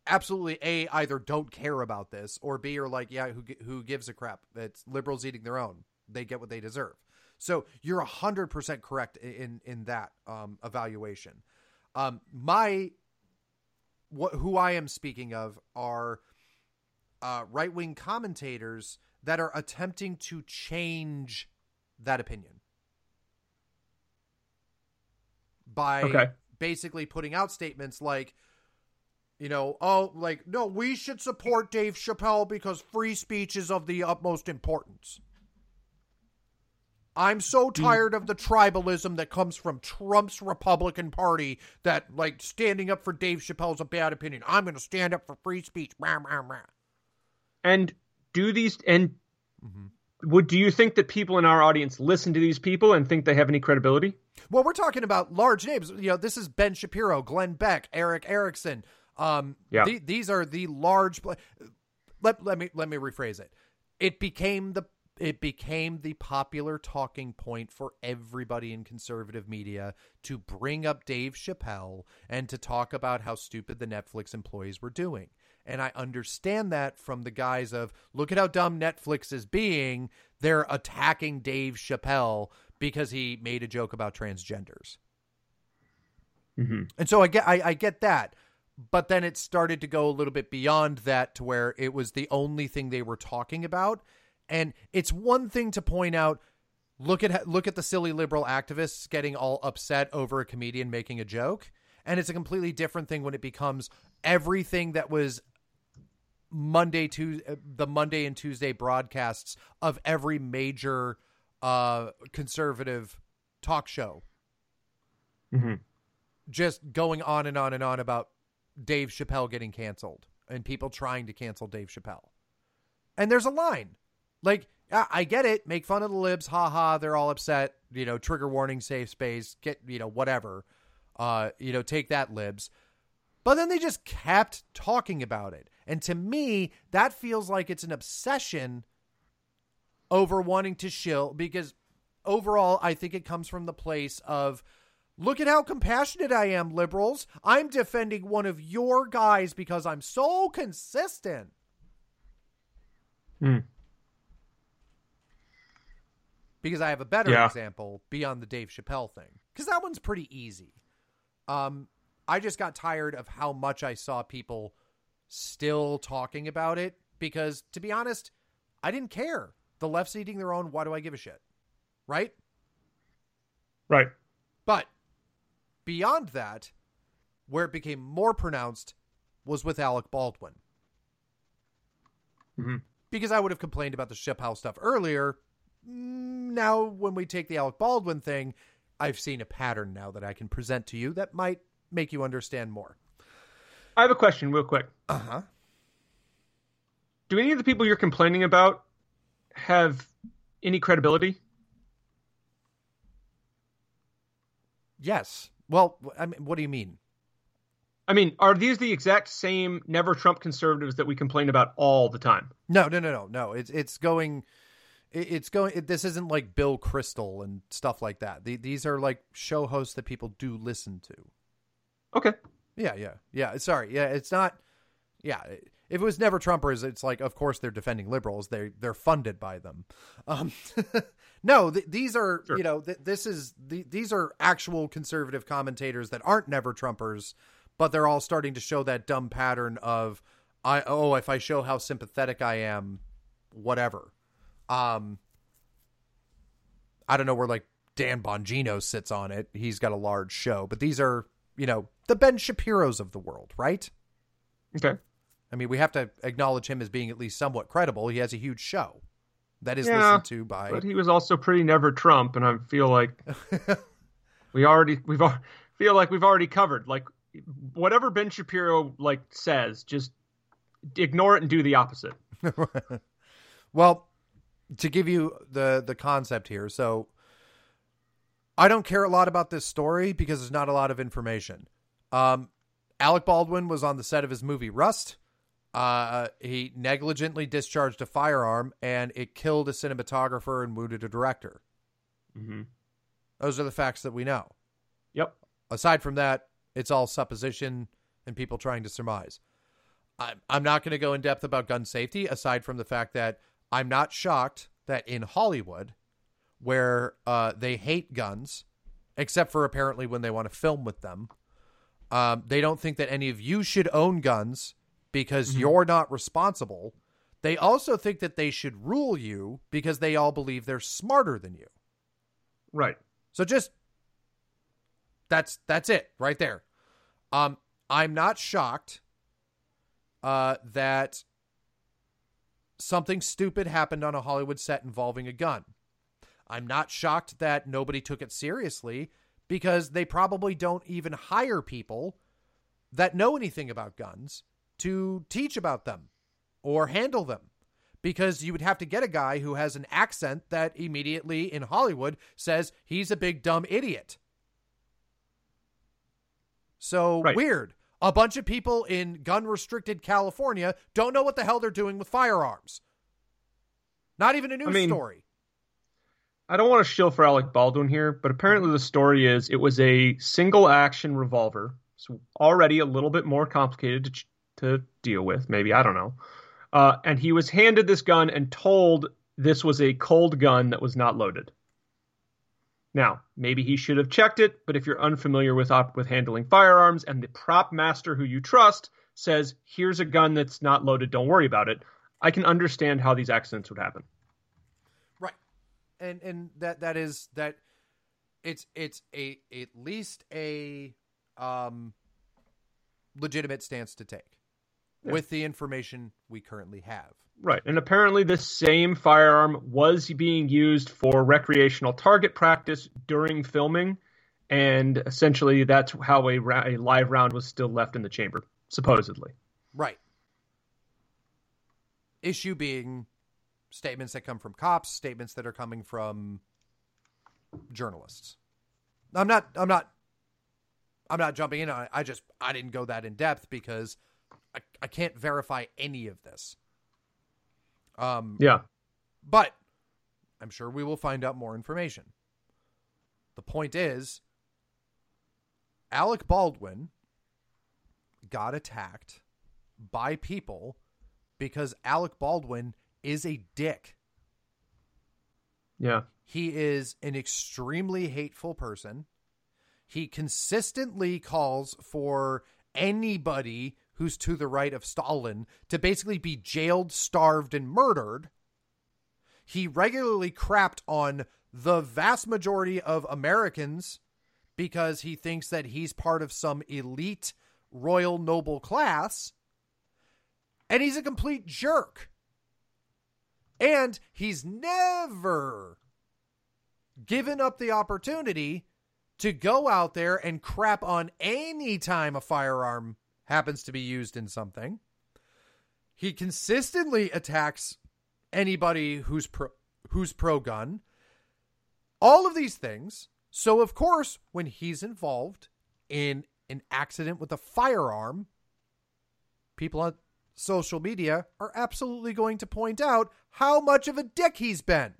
absolutely a either don't care about this or b are like, yeah, who who gives a crap? It's liberals eating their own. They get what they deserve. So you're a hundred percent correct in in that um, evaluation. Um, my what who I am speaking of are uh, right wing commentators that are attempting to change that opinion by Okay. basically putting out statements like, you know, oh, like, no, we should support Dave Chappelle because free speech is of the utmost importance. I'm so tired of the tribalism that comes from Trump's Republican Party that, like, standing up for Dave Chappelle's a bad opinion. I'm going to stand up for free speech. And do these and Mm-hmm. would do you think that people in our audience listen to these people and think they have any credibility? Well, we're talking about large names. You know, this is Ben Shapiro, Glenn Beck, Erick Erickson. Um, Yeah. the- these are the large. Let let me let me rephrase it. It became the it became the popular talking point for everybody in conservative media to bring up Dave Chappelle and to talk about how stupid the Netflix employees were doing. And I understand that from the guise of look at how dumb Netflix is being. They're attacking Dave Chappelle because he made a joke about transgenders. Mm-hmm. And so I get I, I get that. But then it started to go a little bit beyond that to where it was the only thing they were talking about. And it's one thing to point out look at look at the silly liberal activists getting all upset over a comedian making a joke, and it's a completely different thing when it becomes everything that was Monday to the Monday and Tuesday broadcasts of every major uh conservative talk show. Mm-hmm. Just going on and on and on about Dave Chappelle getting canceled and people trying to cancel Dave Chappelle. And there's a line. Like, I get it. Make fun of the libs. Ha ha. They're all upset. You know, trigger warning, safe space. Get, you know, whatever. Uh, you know, take that libs. But then they just kept talking about it. And to me, that feels like it's an obsession over wanting to shill because overall, I think it comes from the place of look at how compassionate I am, liberals. I'm defending one of your guys because I'm so consistent. Hmm. Because I have a better Yeah. example beyond the Dave Chappelle thing. Because that one's pretty easy. Um, I just got tired of how much I saw people still talking about it because, to be honest, I didn't care. The left's eating their own. Why do I give a shit? Right? Right. But beyond that, where it became more pronounced was with Alec Baldwin. Mhm. Because I would have complained about the ship house stuff earlier. Mm, Now, when we take the Alec Baldwin thing, I've seen a pattern now that I can present to you that might make you understand more. I have a question, real quick. Uh huh. Do any of the people you're complaining about have any credibility? Yes. Well, I mean, what do you mean? I mean, are these the exact same never Trump conservatives that we complain about all the time? No, no, no, no, no. It's it's going. It's going. It, this isn't like Bill Kristol and stuff like that. The, these are like show hosts that people do listen to. Okay. Yeah, yeah, yeah. Sorry, yeah. It's not. Yeah, if it was never Trumpers, it's like, of course they're defending liberals. They they're funded by them. Um, no, th- these are Sure. you know th- this is the, these are actual conservative commentators that aren't never Trumpers, but they're all starting to show that dumb pattern of I oh if I show how sympathetic I am, whatever. Um, I don't know where like Dan Bongino sits on it. He's got a large show, but these are you know the Ben Shapiro's of the world, right? Okay. I mean, we have to acknowledge him as being at least somewhat credible. He has a huge show that is Yeah, listened to by. But he was also pretty never Trump, and I feel like we already we've feel like we've already covered like whatever Ben Shapiro like says, just ignore it and do the opposite. well, to give you the the concept here, so I don't care a lot about this story because there's not a lot of information. Um, Alec Baldwin was on the set of his movie Rust. Uh, he negligently discharged a firearm and it killed a cinematographer and wounded a director. Mm-hmm. Those are the facts that we know. Yep. Aside from that, it's all supposition and people trying to surmise. I'm, I'm not going to go in depth about gun safety, aside from the fact that I'm not shocked that in Hollywood, where uh, they hate guns, except for apparently when they want to film with them, um, they don't think that any of you should own guns because you're not responsible. They also think that they should rule you because they all believe they're smarter than you. Right. So just that's that's it right there. Um, I'm not shocked uh, that something stupid happened on a Hollywood set involving a gun. I'm not shocked that nobody took it seriously because they probably don't even hire people that know anything about guns to teach about them or handle them because you would have to get a guy who has an accent that immediately in Hollywood says he's a big dumb idiot. So Right. weird. A bunch of people in gun restricted California don't know what the hell they're doing with firearms. Not even a news mean- story. I don't want to shill for Alec Baldwin here, but apparently the story is it was a single action revolver, so already a little bit more complicated to, ch- to deal with. Maybe I don't know. Uh, and he was handed this gun and told this was a cold gun that was not loaded. Now, maybe he should have checked it, but if you're unfamiliar with op- with handling firearms and the prop master who you trust says, "Here's a gun that's not loaded, don't worry about it," I can understand how these accidents would happen. Right. And and that that is that it's it's a at least a um legitimate stance to take Yeah. with the information we currently have. Right. And apparently, this same firearm was being used for recreational target practice during filming. And essentially, that's how a, ra- a live round was still left in the chamber, supposedly. Right. Issue being statements that come from cops, statements that are coming from journalists. I'm not I'm not I'm not jumping in on it. I just I didn't go that in depth because I, I can't verify any of this. Um Yeah. but I'm sure we will find out more information. The point is, Alec Baldwin got attacked by people because Alec Baldwin is a dick. Yeah. He is an extremely hateful person. He consistently calls for anybody who's to the right of Stalin to basically be jailed, starved, and murdered. He regularly crapped on the vast majority of Americans because he thinks that he's part of some elite royal noble class. And he's a complete jerk. And he's never given up the opportunity to go out there and crap on any time a firearm happens to be used in something. He consistently attacks anybody who's pro who's pro gun. All of these things. So of course, when he's involved in an accident with a firearm, people on social media are absolutely going to point out how much of a dick he's been.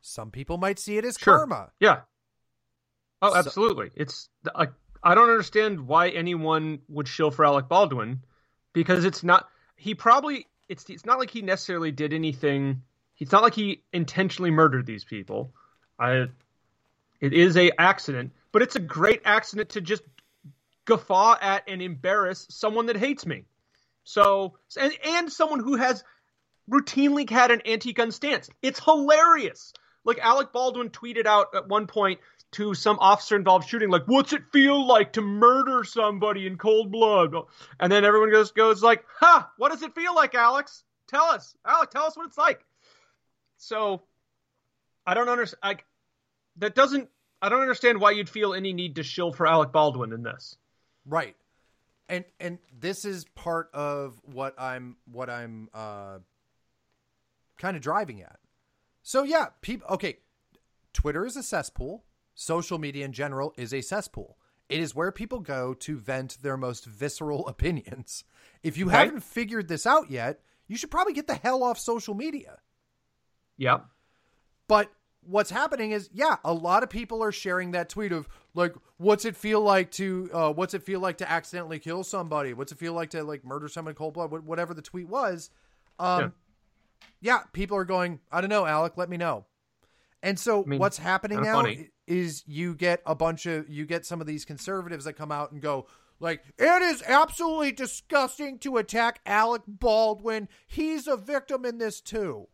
Some people might see it as Sure. karma. Yeah. Oh, So- absolutely. It's I, I don't understand why anyone would shill for Alec Baldwin because it's not he probably it's it's not like he necessarily did anything. It's not like he intentionally murdered these people. I it is a accident, but it's a great accident to just guffaw at and embarrass someone that hates me. So and and someone who has routinely had an anti-gun stance. It's hilarious. Like Alec Baldwin tweeted out at one point to some officer involved shooting, like, "What's it feel like to murder somebody in cold blood?" And then everyone goes goes like, "Ha! What does it feel like, Alex? Tell us, Alex, Tell us what it's like." So, I don't understand. Like, that doesn't. I don't understand why you'd feel any need to shill for Alec Baldwin in this. Right. And and this is part of what I'm what I'm uh kind of driving at. So yeah, people okay, Twitter is a cesspool. Social media in general is a cesspool. It is where people go to vent their most visceral opinions. If you Okay. haven't figured this out yet, you should probably get the hell off social media. Yep. But what's happening is, yeah, a lot of people are sharing that tweet of like, what's it feel like to, uh, what's it feel like to accidentally kill somebody? What's it feel like to like murder someone in cold blood? Wh- Whatever the tweet was. Um, yeah. people are going, I don't know, Alec, let me know. And so mean, what's happening now funny. Is you get a bunch of, you get some of these conservatives that come out and go, like, it is absolutely disgusting to attack Alec Baldwin. He's a victim in this too.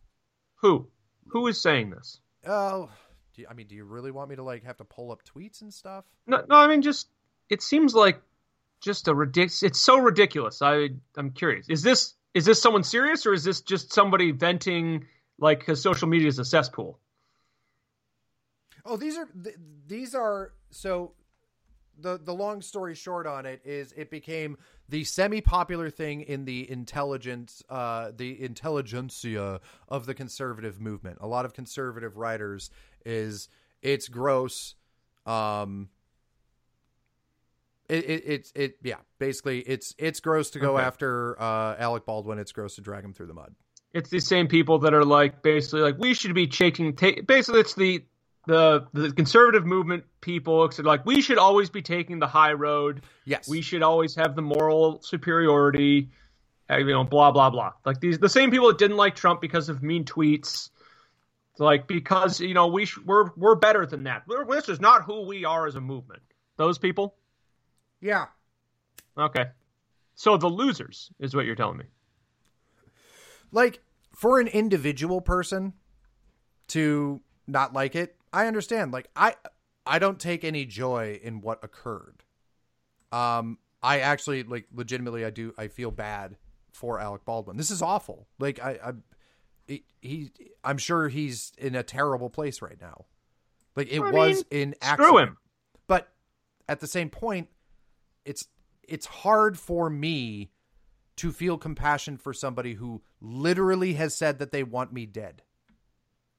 Who? Who is saying this? Oh, do I mean, do you really want me to like have to pull up tweets and stuff? No, no. I mean, just it seems like just a ridiculous. It's so ridiculous. I I'm curious. Is this is this someone serious or is this just somebody venting like because social media is a cesspool? Oh, these are th- these are so the the long story short on it is it became the semi popular thing in the intelligence uh the intelligentsia of the conservative movement. A lot of conservative writers is it's gross um it, it it's it yeah basically it's it's gross to go Okay. after uh Alec Baldwin it's gross to drag him through the mud. It's the same people that are like basically like we should be taking. Ta- basically, it's the the the conservative movement people. It's like we should always be taking the high road. Yes. we should always have the moral superiority. uh, You know, blah blah blah. Like these, the same people that didn't like Trump because of mean tweets. Like because you know we sh- we're we're better than that. We're, this is not who we are as a movement. Those people. Yeah. Okay. So the losers is what you're telling me. Like for an individual person to not like it, I understand. Like I I don't take any joy in what occurred. Um I actually like legitimately I do I feel bad for Alec Baldwin. This is awful. Like I I he, he I'm sure he's in a terrible place right now. Like it I was mean, in Screw accident. him. But at the same point, it's it's hard for me to feel compassion for somebody who literally has said that they want me dead.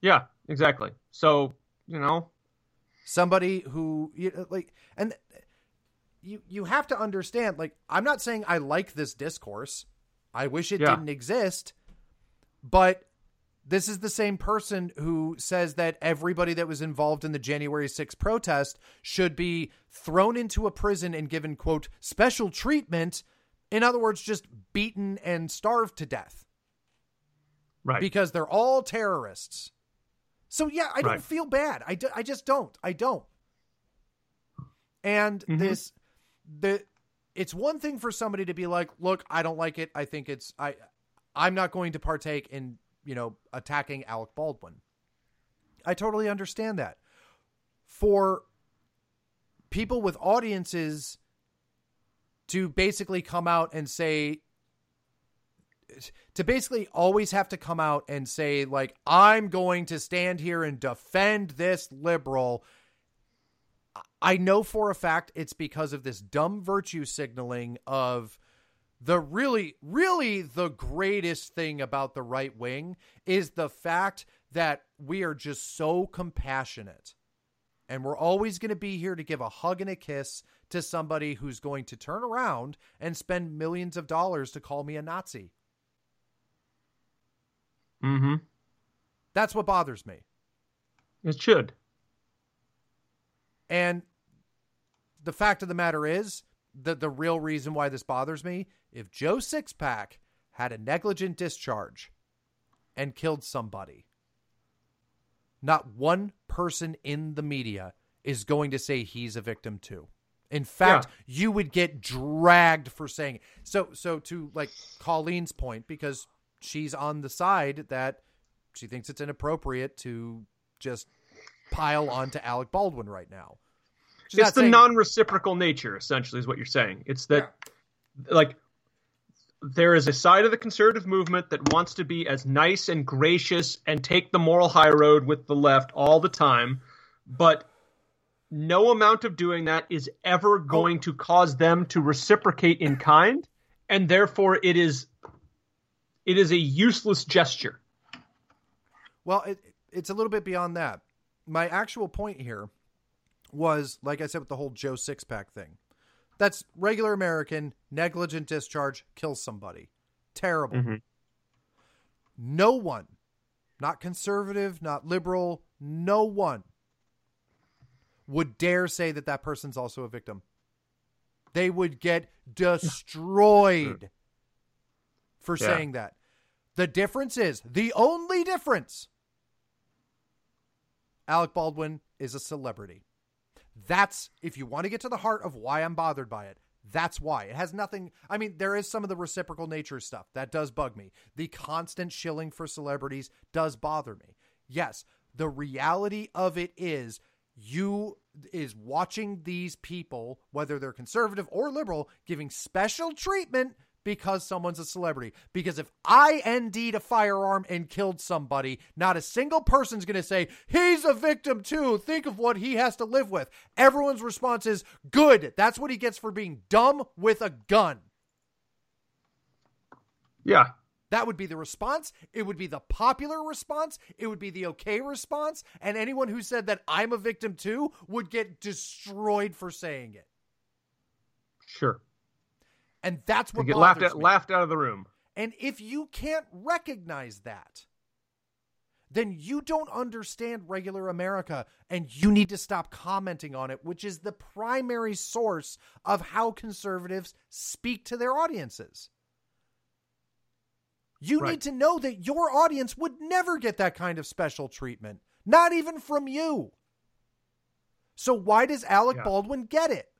Yeah, exactly. So you know, Somebody who you know, like and you you have to understand like I'm not saying I like this discourse. I wish it Yeah. didn't exist, but this is the same person who says that everybody that was involved in the January 6th protest should be thrown into a prison and given, quote, special treatment. In other words, just beaten and starved to death right? because they're all terrorists. So, yeah, I don't feel bad. I, do, I just don't. I don't. And Mhm. this, the, it's one thing for somebody to be like, look, I don't like it. I think it's, I, I'm not going to partake in, you know, attacking Alec Baldwin. I totally understand that. For people with audiences to basically come out and say, to basically always have to come out and say, like, I'm going to stand here and defend this liberal. I know for a fact it's because of this dumb virtue signaling of the really, really the greatest thing about the right wing is the fact that we are just so compassionate. And we're always going to be here to give a hug and a kiss to somebody who's going to turn around and spend millions of dollars to call me a Nazi. Mm-hmm. That's what bothers me. It should. And the fact of the matter is that the real reason why this bothers me, if Joe Sixpack had a negligent discharge and killed somebody, not one person in the media is going to say he's a victim too. In fact, you would get dragged for saying it. So so to like Colleen's point because she's on the side that she thinks it's inappropriate to just pile onto Alec Baldwin right now. She's it's the saying- non-reciprocal nature, essentially, is what you're saying. It's that, like, there is a side of the conservative movement that wants to be as nice and gracious and take the moral high road with the left all the time, but no amount of doing that is ever going oh. to cause them to reciprocate in kind, and therefore it is it is a useless gesture. Well, it, it's a little bit beyond that. My actual point here was, like I said, with the whole Joe Sixpack thing. That's regular American, negligent discharge, kills somebody. Terrible. Mhm. No one, not conservative, not liberal, no one would dare say that that person's also a victim. They would get destroyed for Yeah. saying that. The difference is the only difference Alec Baldwin is a celebrity. That's if you want to get to the heart of why I'm bothered by it. That's why. It has nothing I mean there is some of the reciprocal nature stuff that does bug me. The constant shilling for celebrities does bother me. Yes, the reality of it is you is watching these people whether they're conservative or liberal giving special treatment because someone's a celebrity. Because if I ND'd a firearm and killed somebody, not a single person's going to say, he's a victim too. Think of what he has to live with. Everyone's response is, good. That's what he gets for being dumb with a gun. Yeah, That would be the response. It would be the popular response. It would be the okay response. And anyone who said that I'm a victim too would get destroyed for saying it. sure. And that's what They get laughed at, me. laughed out of the room. And if you can't recognize that, then you don't understand regular America and you need to stop commenting on it, which is the primary source of how conservatives speak to their audiences. You Right. need to know that your audience would never get that kind of special treatment, not even from you. So why does Alec Yeah. Baldwin get it?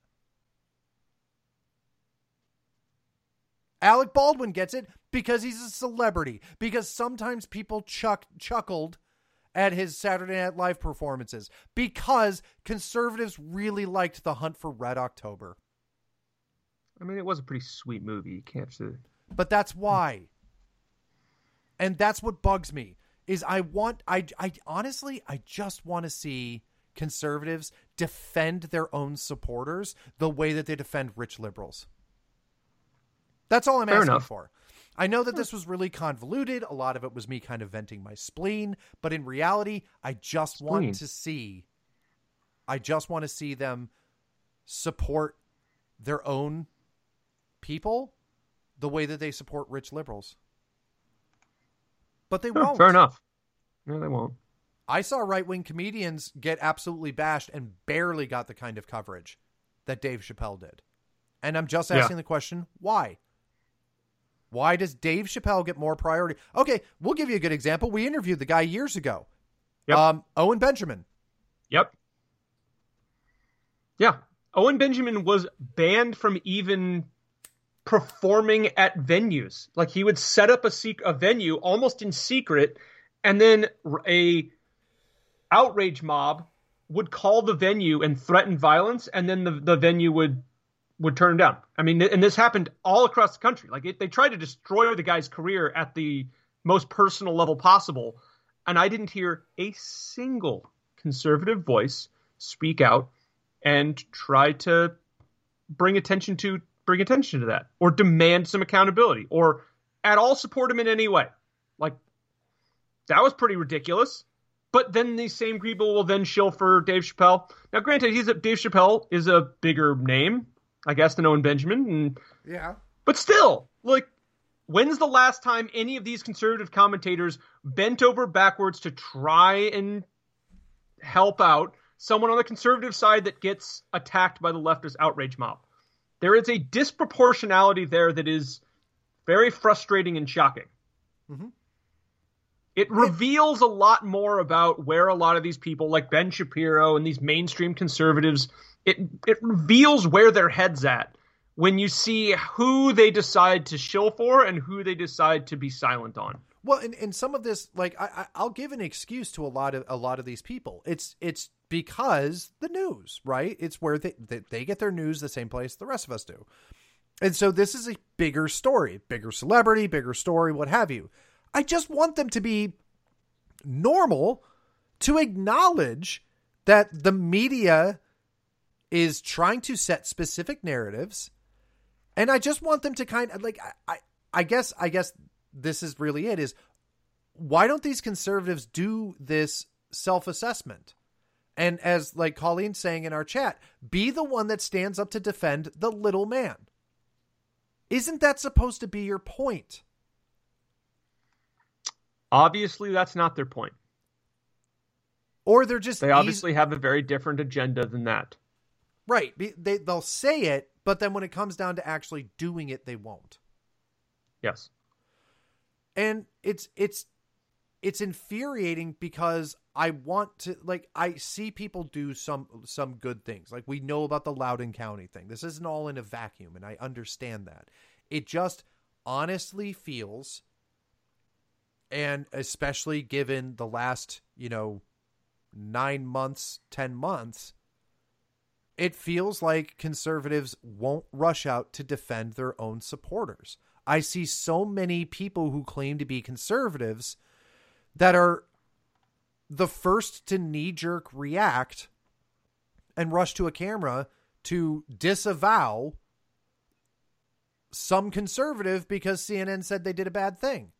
Alec Baldwin gets it because he's a celebrity. Because sometimes people chuck chuckled at his Saturday Night Live performances. Because conservatives really liked The Hunt for Red October. I mean, it was a pretty sweet movie. You can't just. But that's why. And that's what bugs me is I want I I honestly I just want to see conservatives defend their own supporters the way that they defend rich liberals. That's all I'm Fair asking enough. for. I know that this was really convoluted. A lot of it was me kind of venting my spleen, but in reality, I just Spleen. want to see I just want to see them support their own people the way that they support rich liberals. But they Yeah, won't. fair enough. No, they won't. I saw right wing comedians get absolutely bashed and barely got the kind of coverage that Dave Chappelle did. And I'm just Yeah. asking the question why? Why does Dave Chappelle get more priority? Okay, we'll give you a good example. We interviewed the guy years ago. Yep. Um, Owen Benjamin. Yep. Yeah. Owen Benjamin was banned from even performing at venues. Like he would set up a sec- a venue almost in secret and then a outrage mob would call the venue and threaten violence and then the, the venue would would turn him down. I mean and this happened all across the country. Like it, they tried to destroy the guy's career at the most personal level possible and I didn't hear a single conservative voice speak out and try to bring attention to bring attention to that or demand some accountability or at all support him in any way. Like that was pretty ridiculous. But then these same people will then shill for Dave Chappelle. Now, granted, he's a, Dave Chappelle is a bigger name, I guess, than Owen Benjamin, and Yeah. but still, like, when's the last time any of these conservative commentators bent over backwards to try and help out someone on the conservative side that gets attacked by the leftist outrage mob? There is a disproportionality there that is very frustrating and shocking. Mm-hmm. It reveals a lot more about where a lot of these people, like Ben Shapiro and these mainstream conservatives, it it reveals where their heads at when you see who they decide to shill for and who they decide to be silent on. Well, and, and some of this, like I, I'll give an excuse to a lot of a lot of these people. It's it's because the news, right? It's where they they, they get their news the same place the rest of us do, and so this is a bigger story, bigger celebrity, bigger story, what have you. I just want them to be normal, to acknowledge that the media is trying to set specific narratives, and I just want them to kind of like I, I, I guess I guess this is really it is why don't these conservatives do this self-assessment and as like colleen's saying in our chat be the one that stands up to defend the little man isn't that supposed to be your point Obviously, that's not their point. or they're just They eas- obviously have a very different agenda than that. Right they, they'll say it but then when it comes down to actually doing it they won't Yes. and it's it's it's infuriating because I want to like I see people do some some good things. Like we know about the Loudoun County thing. This isn't all in a vacuum and I understand that. It just honestly feels and especially given the last, you know, 9 months, 10 months, it feels like conservatives won't rush out to defend their own supporters. I see so many people who claim to be conservatives that are the first to knee jerk react and rush to a camera to disavow some conservative because CNN said they did a bad thing.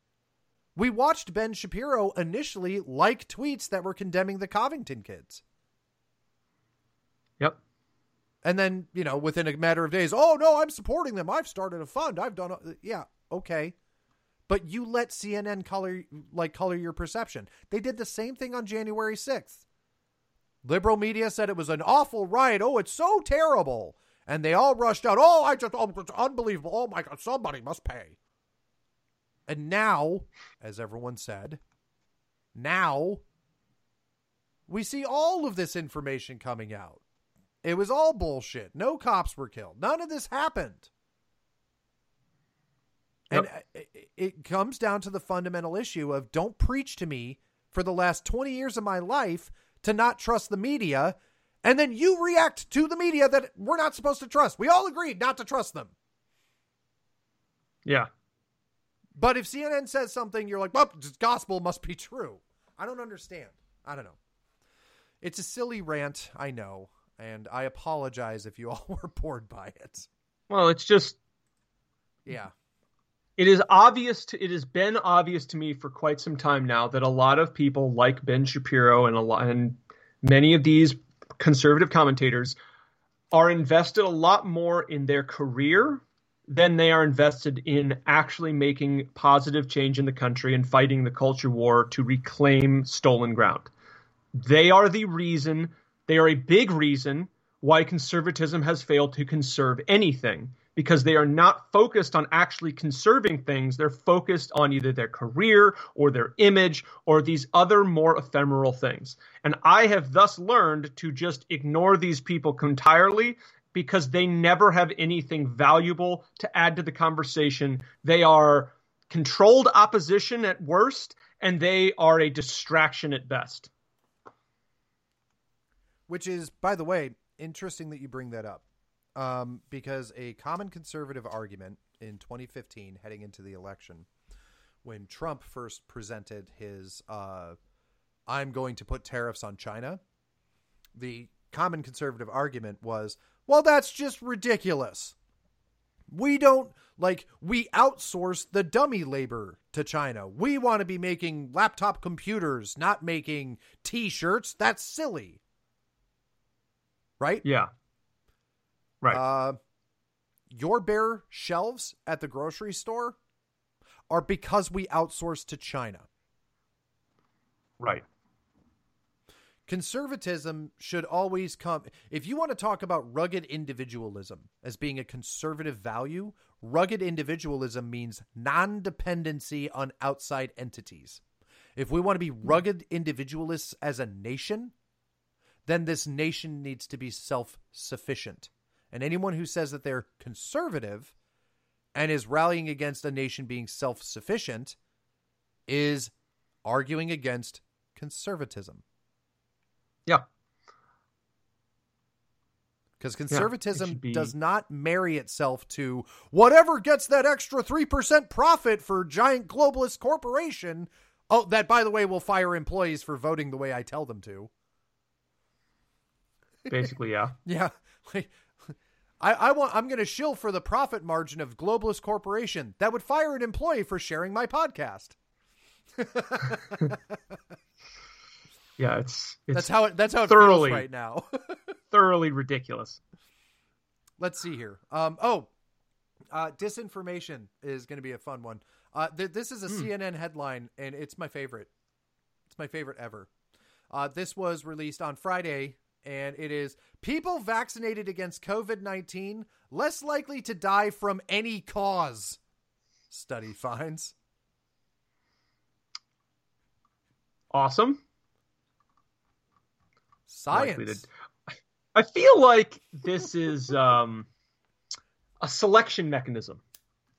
We watched Ben Shapiro initially like tweets that were condemning the Covington kids. And then, you know, within a matter of days, oh no, I'm supporting them. I've started a fund. I've done, a, yeah, okay. But you let CNN color like color your perception. They did the same thing on January 6th. Liberal media said it was an awful riot. Oh, it's so terrible. And they all rushed out. Oh, I just, oh, it's unbelievable. Oh my God, somebody must pay. And now, as everyone said, now we see all of this information coming out. It was all bullshit. No cops were killed. None of this happened. And uh, it, it comes down to the fundamental issue of don't preach to me for the last 20 years of my life to not trust the media and then you react to the media that we're not supposed to trust. We all agreed not to trust them. Yeah. But if CNN says something, you're like, well, gospel must be true. I don't understand. I don't know. It's a silly rant, I know, and I apologize if you all were bored by it. Well, it's just yeah. It is obvious to it has been obvious to me for quite some time now that a lot of people like Ben Shapiro and a lot and many of these conservative commentators are invested a lot more in their career than they are invested in actually making positive change in the country and fighting the culture war to reclaim stolen ground. They are the reason, they are a big reason why conservatism has failed to conserve anything because they are not focused on actually conserving things. They're focused on either their career or their image or these other more ephemeral things. And I have thus learned to just ignore these people entirely because they never have anything valuable to add to the conversation. They are controlled opposition at worst, and they are a distraction at best. Which is, by the way, interesting that you bring that up um, because a common conservative argument in 2015, heading into the election, when Trump first presented his uh, "I'm going to put tariffs on China," the common conservative argument was, "Well, that's just ridiculous. We don't like we outsource the dummy labor to China. We want to be making laptop computers, not making T-shirts. That's silly." Right? Yeah. Right. Uh, your bare shelves at the grocery store are because we outsource to China. Right. Conservatism should always come. If you want to talk about rugged individualism as being a conservative value, rugged individualism means non dependency on outside entities. If we want to be rugged individualists as a nation, then this nation needs to be self sufficient. And anyone who says that they're conservative and is rallying against a nation being self sufficient is arguing against conservatism. Yeah. Because conservatism yeah, be... does not marry itself to whatever gets that extra 3% profit for giant globalist corporation. Oh, that, by the way, will fire employees for voting the way I tell them to. Basically, yeah. yeah. Like, I, I want I'm going to shill for the profit margin of Globalist Corporation that would fire an employee for sharing my podcast. yeah, it's, it's that's how it that's how it thoroughly, feels right now. thoroughly ridiculous. Let's see here. Um, oh, uh, disinformation is going to be a fun one. Uh, th- this is a mm. CNN headline, and it's my favorite. It's my favorite ever. Uh, this was released on Friday, and it is people vaccinated against COVID 19 less likely to die from any cause, study finds. Awesome. Science. I feel like this is um, a selection mechanism.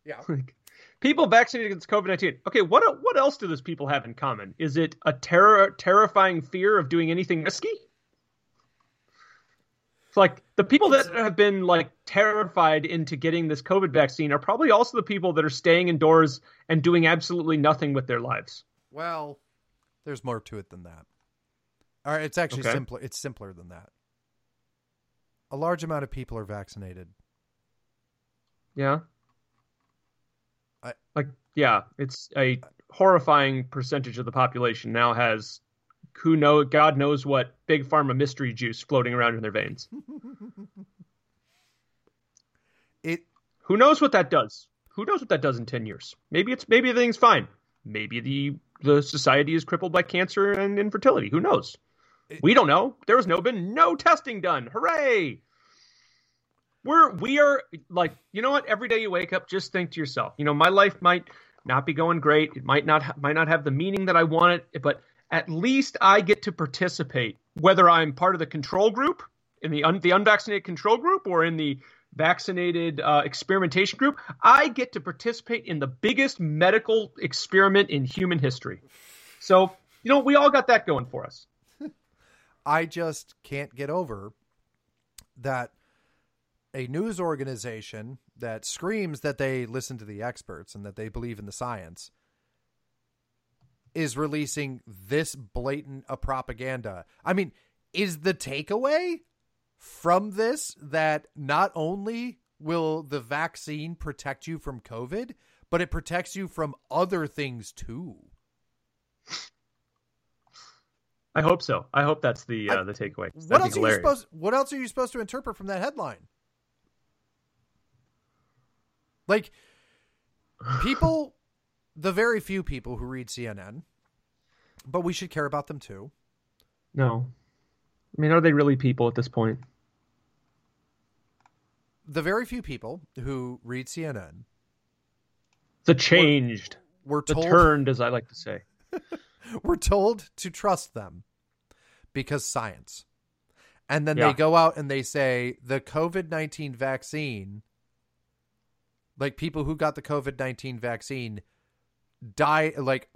Yeah. people vaccinated against COVID nineteen. Okay, what what else do those people have in common? Is it a terror terrifying fear of doing anything risky? Like the people that have been like terrified into getting this COVID vaccine are probably also the people that are staying indoors and doing absolutely nothing with their lives. Well, there's more to it than that. All right, it's actually okay. simpler. It's simpler than that. A large amount of people are vaccinated. Yeah. I, like yeah, it's a horrifying percentage of the population now has who know God knows what big pharma mystery juice floating around in their veins. it who knows what that does? Who knows what that does in ten years? Maybe it's maybe everything's fine. Maybe the the society is crippled by cancer and infertility. Who knows? It, we don't know. There has no been no testing done. Hooray! We're we are like you know what? Every day you wake up, just think to yourself. You know, my life might not be going great. It might not might not have the meaning that I want it, but at least I get to participate, whether I'm part of the control group in the un- the unvaccinated control group or in the vaccinated uh, experimentation group. I get to participate in the biggest medical experiment in human history. So you know, we all got that going for us. I just can't get over that a news organization that screams that they listen to the experts and that they believe in the science is releasing this blatant a propaganda. I mean, is the takeaway from this that not only will the vaccine protect you from COVID, but it protects you from other things too? I hope so. I hope that's the uh, the takeaway. What else are you supposed? What else are you supposed to interpret from that headline? Like people, the very few people who read CNN, but we should care about them too. No, I mean, are they really people at this point? The very few people who read CNN, the changed, were, were told, the turned, as I like to say. we're told to trust them because science. And then yeah. they go out and they say the COVID 19 vaccine, like people who got the COVID 19 vaccine, die, like,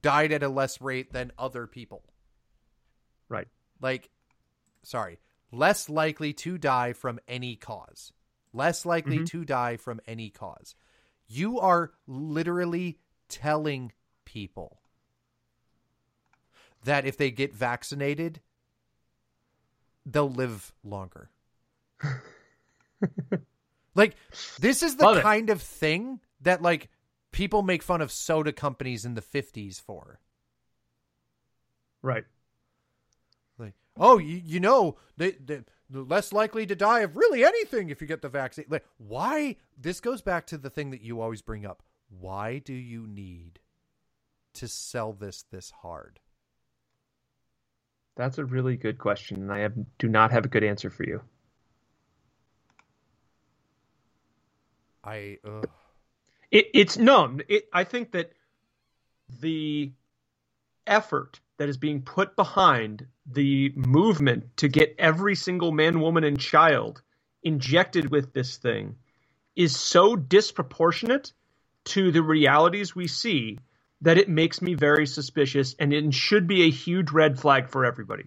died at a less rate than other people. Right. Like, sorry, less likely to die from any cause. Less likely mm-hmm. to die from any cause. You are literally telling people that if they get vaccinated, they'll live longer. like this is the Love kind it. of thing that like people make fun of soda companies in the 50s for. Right. Like, oh, you, you know, they, they less likely to die of really anything if you get the vaccine. Like, why? This goes back to the thing that you always bring up. Why do you need to sell this this hard? That's a really good question, and I have, do not have a good answer for you. I. It, it's no. It, I think that the effort that is being put behind the movement to get every single man, woman, and child injected with this thing is so disproportionate to the realities we see that it makes me very suspicious and it should be a huge red flag for everybody.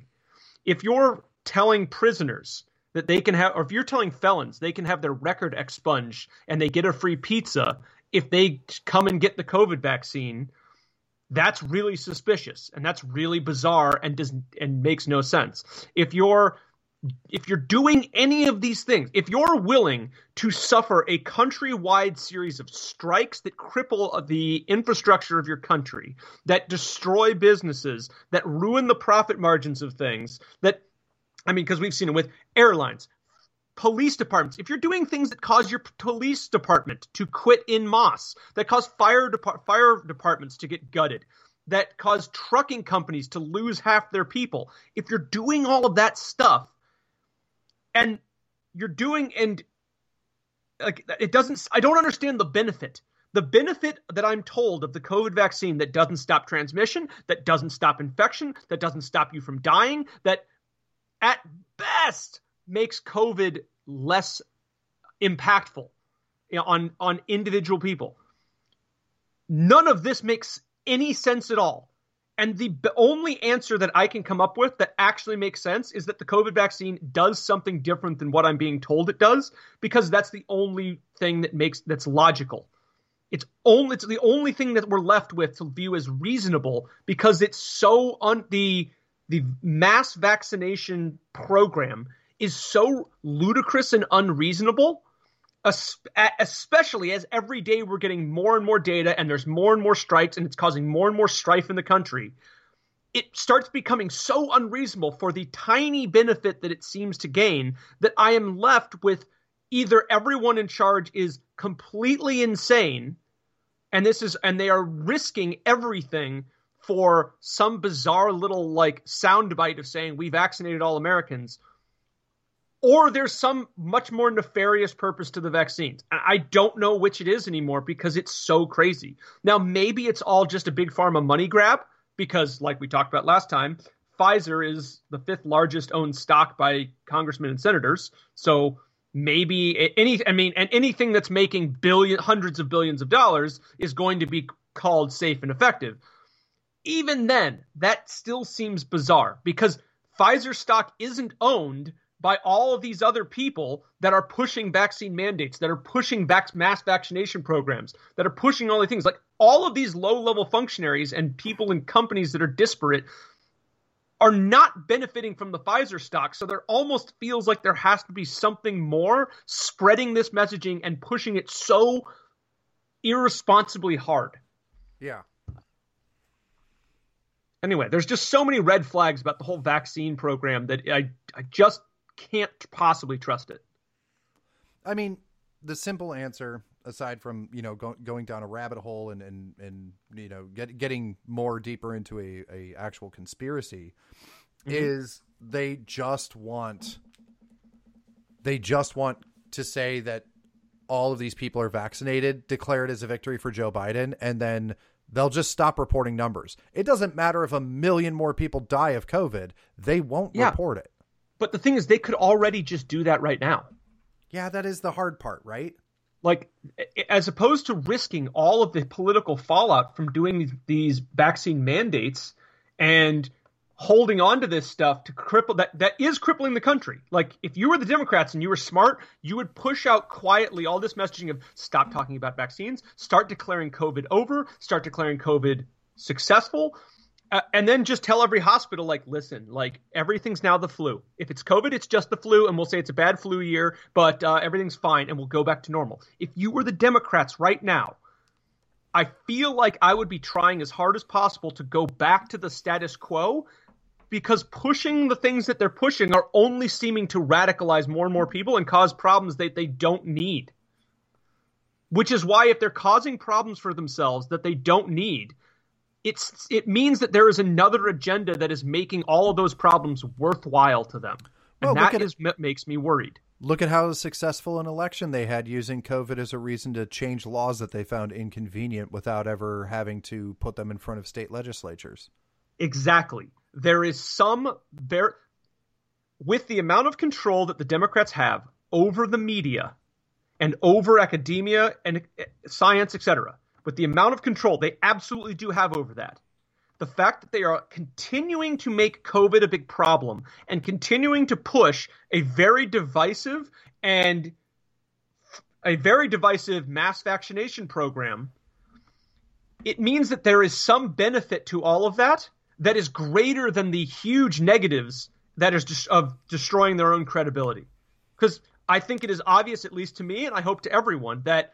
If you're telling prisoners that they can have, or if you're telling felons they can have their record expunged and they get a free pizza if they come and get the COVID vaccine, that's really suspicious and that's really bizarre and does and makes no sense. If you're if you're doing any of these things, if you're willing to suffer a countrywide series of strikes that cripple the infrastructure of your country, that destroy businesses, that ruin the profit margins of things, that, I mean, because we've seen it with airlines, police departments, if you're doing things that cause your police department to quit in mass, that cause fire, depart- fire departments to get gutted, that cause trucking companies to lose half their people, if you're doing all of that stuff, and you're doing and like it doesn't i don't understand the benefit. The benefit that i'm told of the covid vaccine that doesn't stop transmission that doesn't stop infection that doesn't stop you from dying that at best makes covid less impactful on on individual people none of this makes any sense at all and the only answer that I can come up with that actually makes sense is that the COVID vaccine does something different than what I'm being told it does, because that's the only thing that makes that's logical. It's only it's the only thing that we're left with to view as reasonable because it's so on the the mass vaccination program is so ludicrous and unreasonable especially as every day we're getting more and more data and there's more and more strikes and it's causing more and more strife in the country it starts becoming so unreasonable for the tiny benefit that it seems to gain that i am left with either everyone in charge is completely insane and this is and they are risking everything for some bizarre little like soundbite of saying we vaccinated all americans or there's some much more nefarious purpose to the vaccines. I don't know which it is anymore because it's so crazy. Now, maybe it's all just a big pharma money grab because, like we talked about last time, Pfizer is the fifth largest owned stock by congressmen and senators. So maybe any, I mean, and anything that's making billion, hundreds of billions of dollars is going to be called safe and effective. Even then, that still seems bizarre because Pfizer stock isn't owned by all of these other people that are pushing vaccine mandates, that are pushing vac- mass vaccination programs, that are pushing all the things. Like all of these low level functionaries and people in companies that are disparate are not benefiting from the Pfizer stock. So there almost feels like there has to be something more spreading this messaging and pushing it so irresponsibly hard. Yeah. Anyway, there's just so many red flags about the whole vaccine program that I I just can't possibly trust it. I mean, the simple answer, aside from you know go, going down a rabbit hole and and and you know get, getting more deeper into a, a actual conspiracy, mm-hmm. is they just want they just want to say that all of these people are vaccinated, declare it as a victory for Joe Biden, and then they'll just stop reporting numbers. It doesn't matter if a million more people die of COVID; they won't yeah. report it. But the thing is, they could already just do that right now. Yeah, that is the hard part, right? Like, as opposed to risking all of the political fallout from doing these vaccine mandates and holding on to this stuff to cripple that that is crippling the country. Like if you were the Democrats and you were smart, you would push out quietly all this messaging of stop talking about vaccines, start declaring COVID over, start declaring COVID successful, uh, and then just tell every hospital, like, listen, like everything's now the flu. If it's COVID, it's just the flu, and we'll say it's a bad flu year, but uh, everything's fine, and we'll go back to normal. If you were the Democrats right now, I feel like I would be trying as hard as possible to go back to the status quo because pushing the things that they're pushing are only seeming to radicalize more and more people and cause problems that they don't need. Which is why, if they're causing problems for themselves that they don't need, it's it means that there is another agenda that is making all of those problems worthwhile to them, and well, that is makes me worried. Look at how successful an election they had using COVID as a reason to change laws that they found inconvenient without ever having to put them in front of state legislatures. Exactly. There is some there with the amount of control that the Democrats have over the media and over academia and eh, science, etc with the amount of control they absolutely do have over that, the fact that they are continuing to make COVID a big problem and continuing to push a very divisive and a very divisive mass vaccination program, it means that there is some benefit to all of that that is greater than the huge negatives that is just of destroying their own credibility. Because I think it is obvious, at least to me, and I hope to everyone, that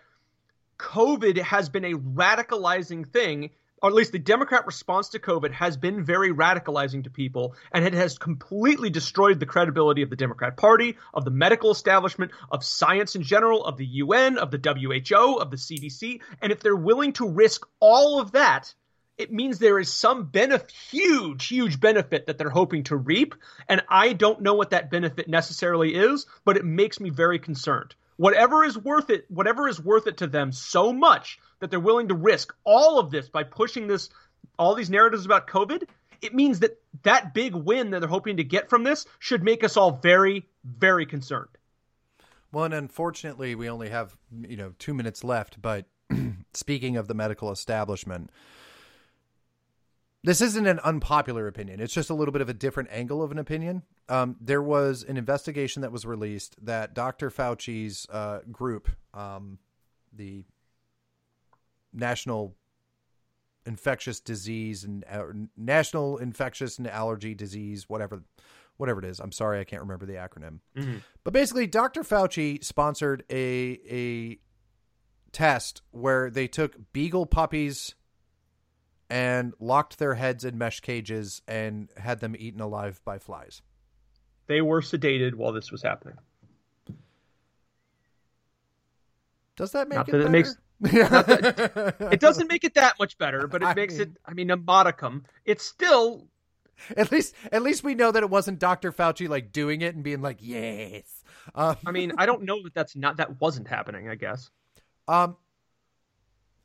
COVID has been a radicalizing thing, or at least the Democrat response to COVID has been very radicalizing to people, and it has completely destroyed the credibility of the Democrat Party, of the medical establishment, of science in general, of the UN, of the WHO, of the CDC. And if they're willing to risk all of that, it means there is some benefit, huge, huge benefit that they're hoping to reap. And I don't know what that benefit necessarily is, but it makes me very concerned whatever is worth it, whatever is worth it to them so much that they're willing to risk all of this by pushing this, all these narratives about COVID, it means that that big win that they're hoping to get from this should make us all very, very concerned. Well, and unfortunately, we only have you know two minutes left. But speaking of the medical establishment, this isn't an unpopular opinion. It's just a little bit of a different angle of an opinion. Um, there was an investigation that was released that Dr. Fauci's uh, group, um, the National Infectious Disease and uh, National Infectious and Allergy Disease, whatever, whatever it is. I'm sorry, I can't remember the acronym. Mm-hmm. But basically, Dr. Fauci sponsored a a test where they took beagle puppies and locked their heads in mesh cages and had them eaten alive by flies. They were sedated while this was happening. Does that make Not it that better? It, makes, that, it doesn't make it that much better, but it I makes mean, it. I mean, a modicum. It's still at least, at least we know that it wasn't Dr. Fauci like doing it and being like, "Yes." Um, I mean, I don't know that that's not that wasn't happening. I guess. Um,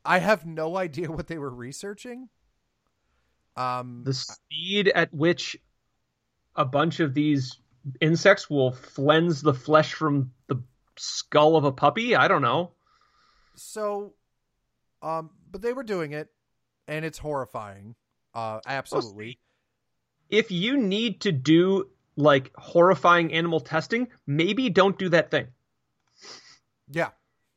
I have no idea what they were researching. Um, the speed at which a bunch of these insects will flense the flesh from the skull of a puppy. I don't know. So, um, but they were doing it, and it's horrifying. Uh, absolutely. If you need to do like horrifying animal testing, maybe don't do that thing. Yeah,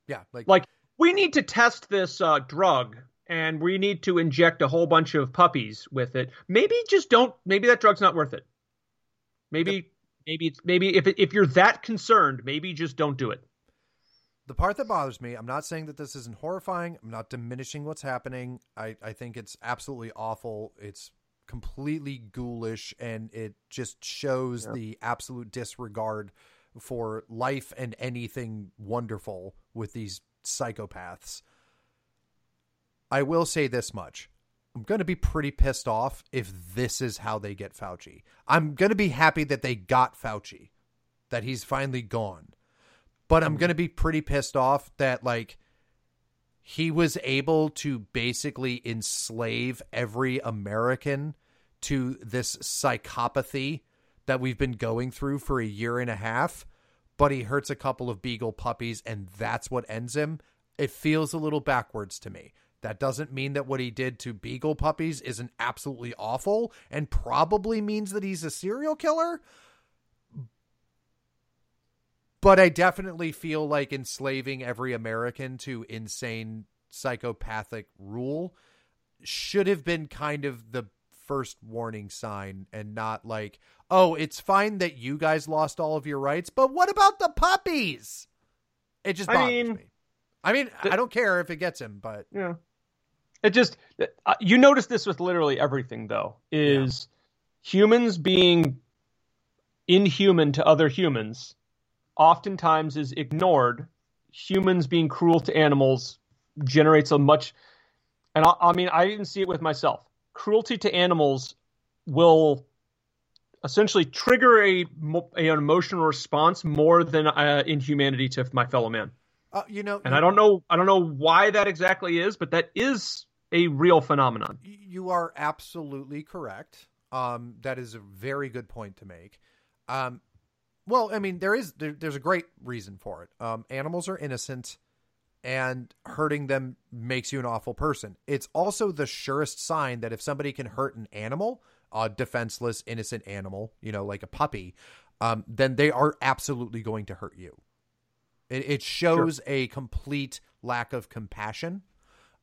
yeah. Like, like we need to test this uh, drug and we need to inject a whole bunch of puppies with it. Maybe just don't. Maybe that drug's not worth it. Maybe, yep. maybe it's maybe if if you're that concerned, maybe just don't do it. The part that bothers me, I'm not saying that this isn't horrifying. I'm not diminishing what's happening. I I think it's absolutely awful. It's completely ghoulish, and it just shows yep. the absolute disregard for life and anything wonderful with these psychopaths. I will say this much. I'm going to be pretty pissed off if this is how they get Fauci. I'm going to be happy that they got Fauci, that he's finally gone. But I'm going to be pretty pissed off that, like, he was able to basically enslave every American to this psychopathy that we've been going through for a year and a half. But he hurts a couple of beagle puppies, and that's what ends him. It feels a little backwards to me. That doesn't mean that what he did to beagle puppies isn't absolutely awful and probably means that he's a serial killer. But I definitely feel like enslaving every American to insane psychopathic rule should have been kind of the first warning sign and not like, oh, it's fine that you guys lost all of your rights, but what about the puppies? It just bothers I mean, me. I mean, the, I don't care if it gets him, but yeah. It just uh, you notice this with literally everything though is yeah. humans being inhuman to other humans oftentimes is ignored. Humans being cruel to animals generates a much and I, I mean I even see it with myself. Cruelty to animals will essentially trigger a, a, an emotional response more than uh, inhumanity to my fellow man. Uh, you know, and I don't know, I don't know why that exactly is, but that is a real phenomenon. You are absolutely correct. Um, that is a very good point to make. Um, well, I mean, there is there, there's a great reason for it. Um, animals are innocent, and hurting them makes you an awful person. It's also the surest sign that if somebody can hurt an animal, a defenseless, innocent animal, you know, like a puppy, um, then they are absolutely going to hurt you. It, it shows sure. a complete lack of compassion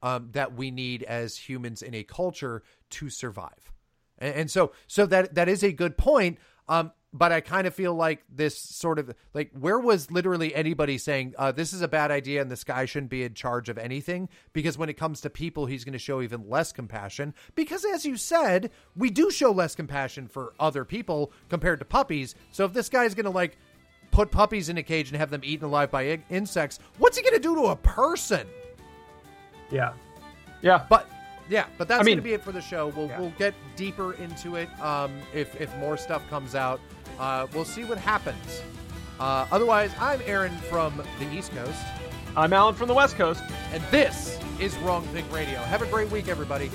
um, that we need as humans in a culture to survive. And, and so, so that that is a good point. Um, but I kind of feel like this sort of like where was literally anybody saying uh, this is a bad idea and this guy shouldn't be in charge of anything because when it comes to people he's going to show even less compassion because as you said we do show less compassion for other people compared to puppies so if this guy's going to like put puppies in a cage and have them eaten alive by insects what's he going to do to a person yeah. Yeah. But yeah, but that's I mean, going to be it for the show. We'll yeah. we'll get deeper into it um, if if more stuff comes out. Uh, we'll see what happens. Uh, otherwise, I'm Aaron from the East Coast. I'm Alan from the West Coast, and this is Wrong Think Radio. Have a great week, everybody.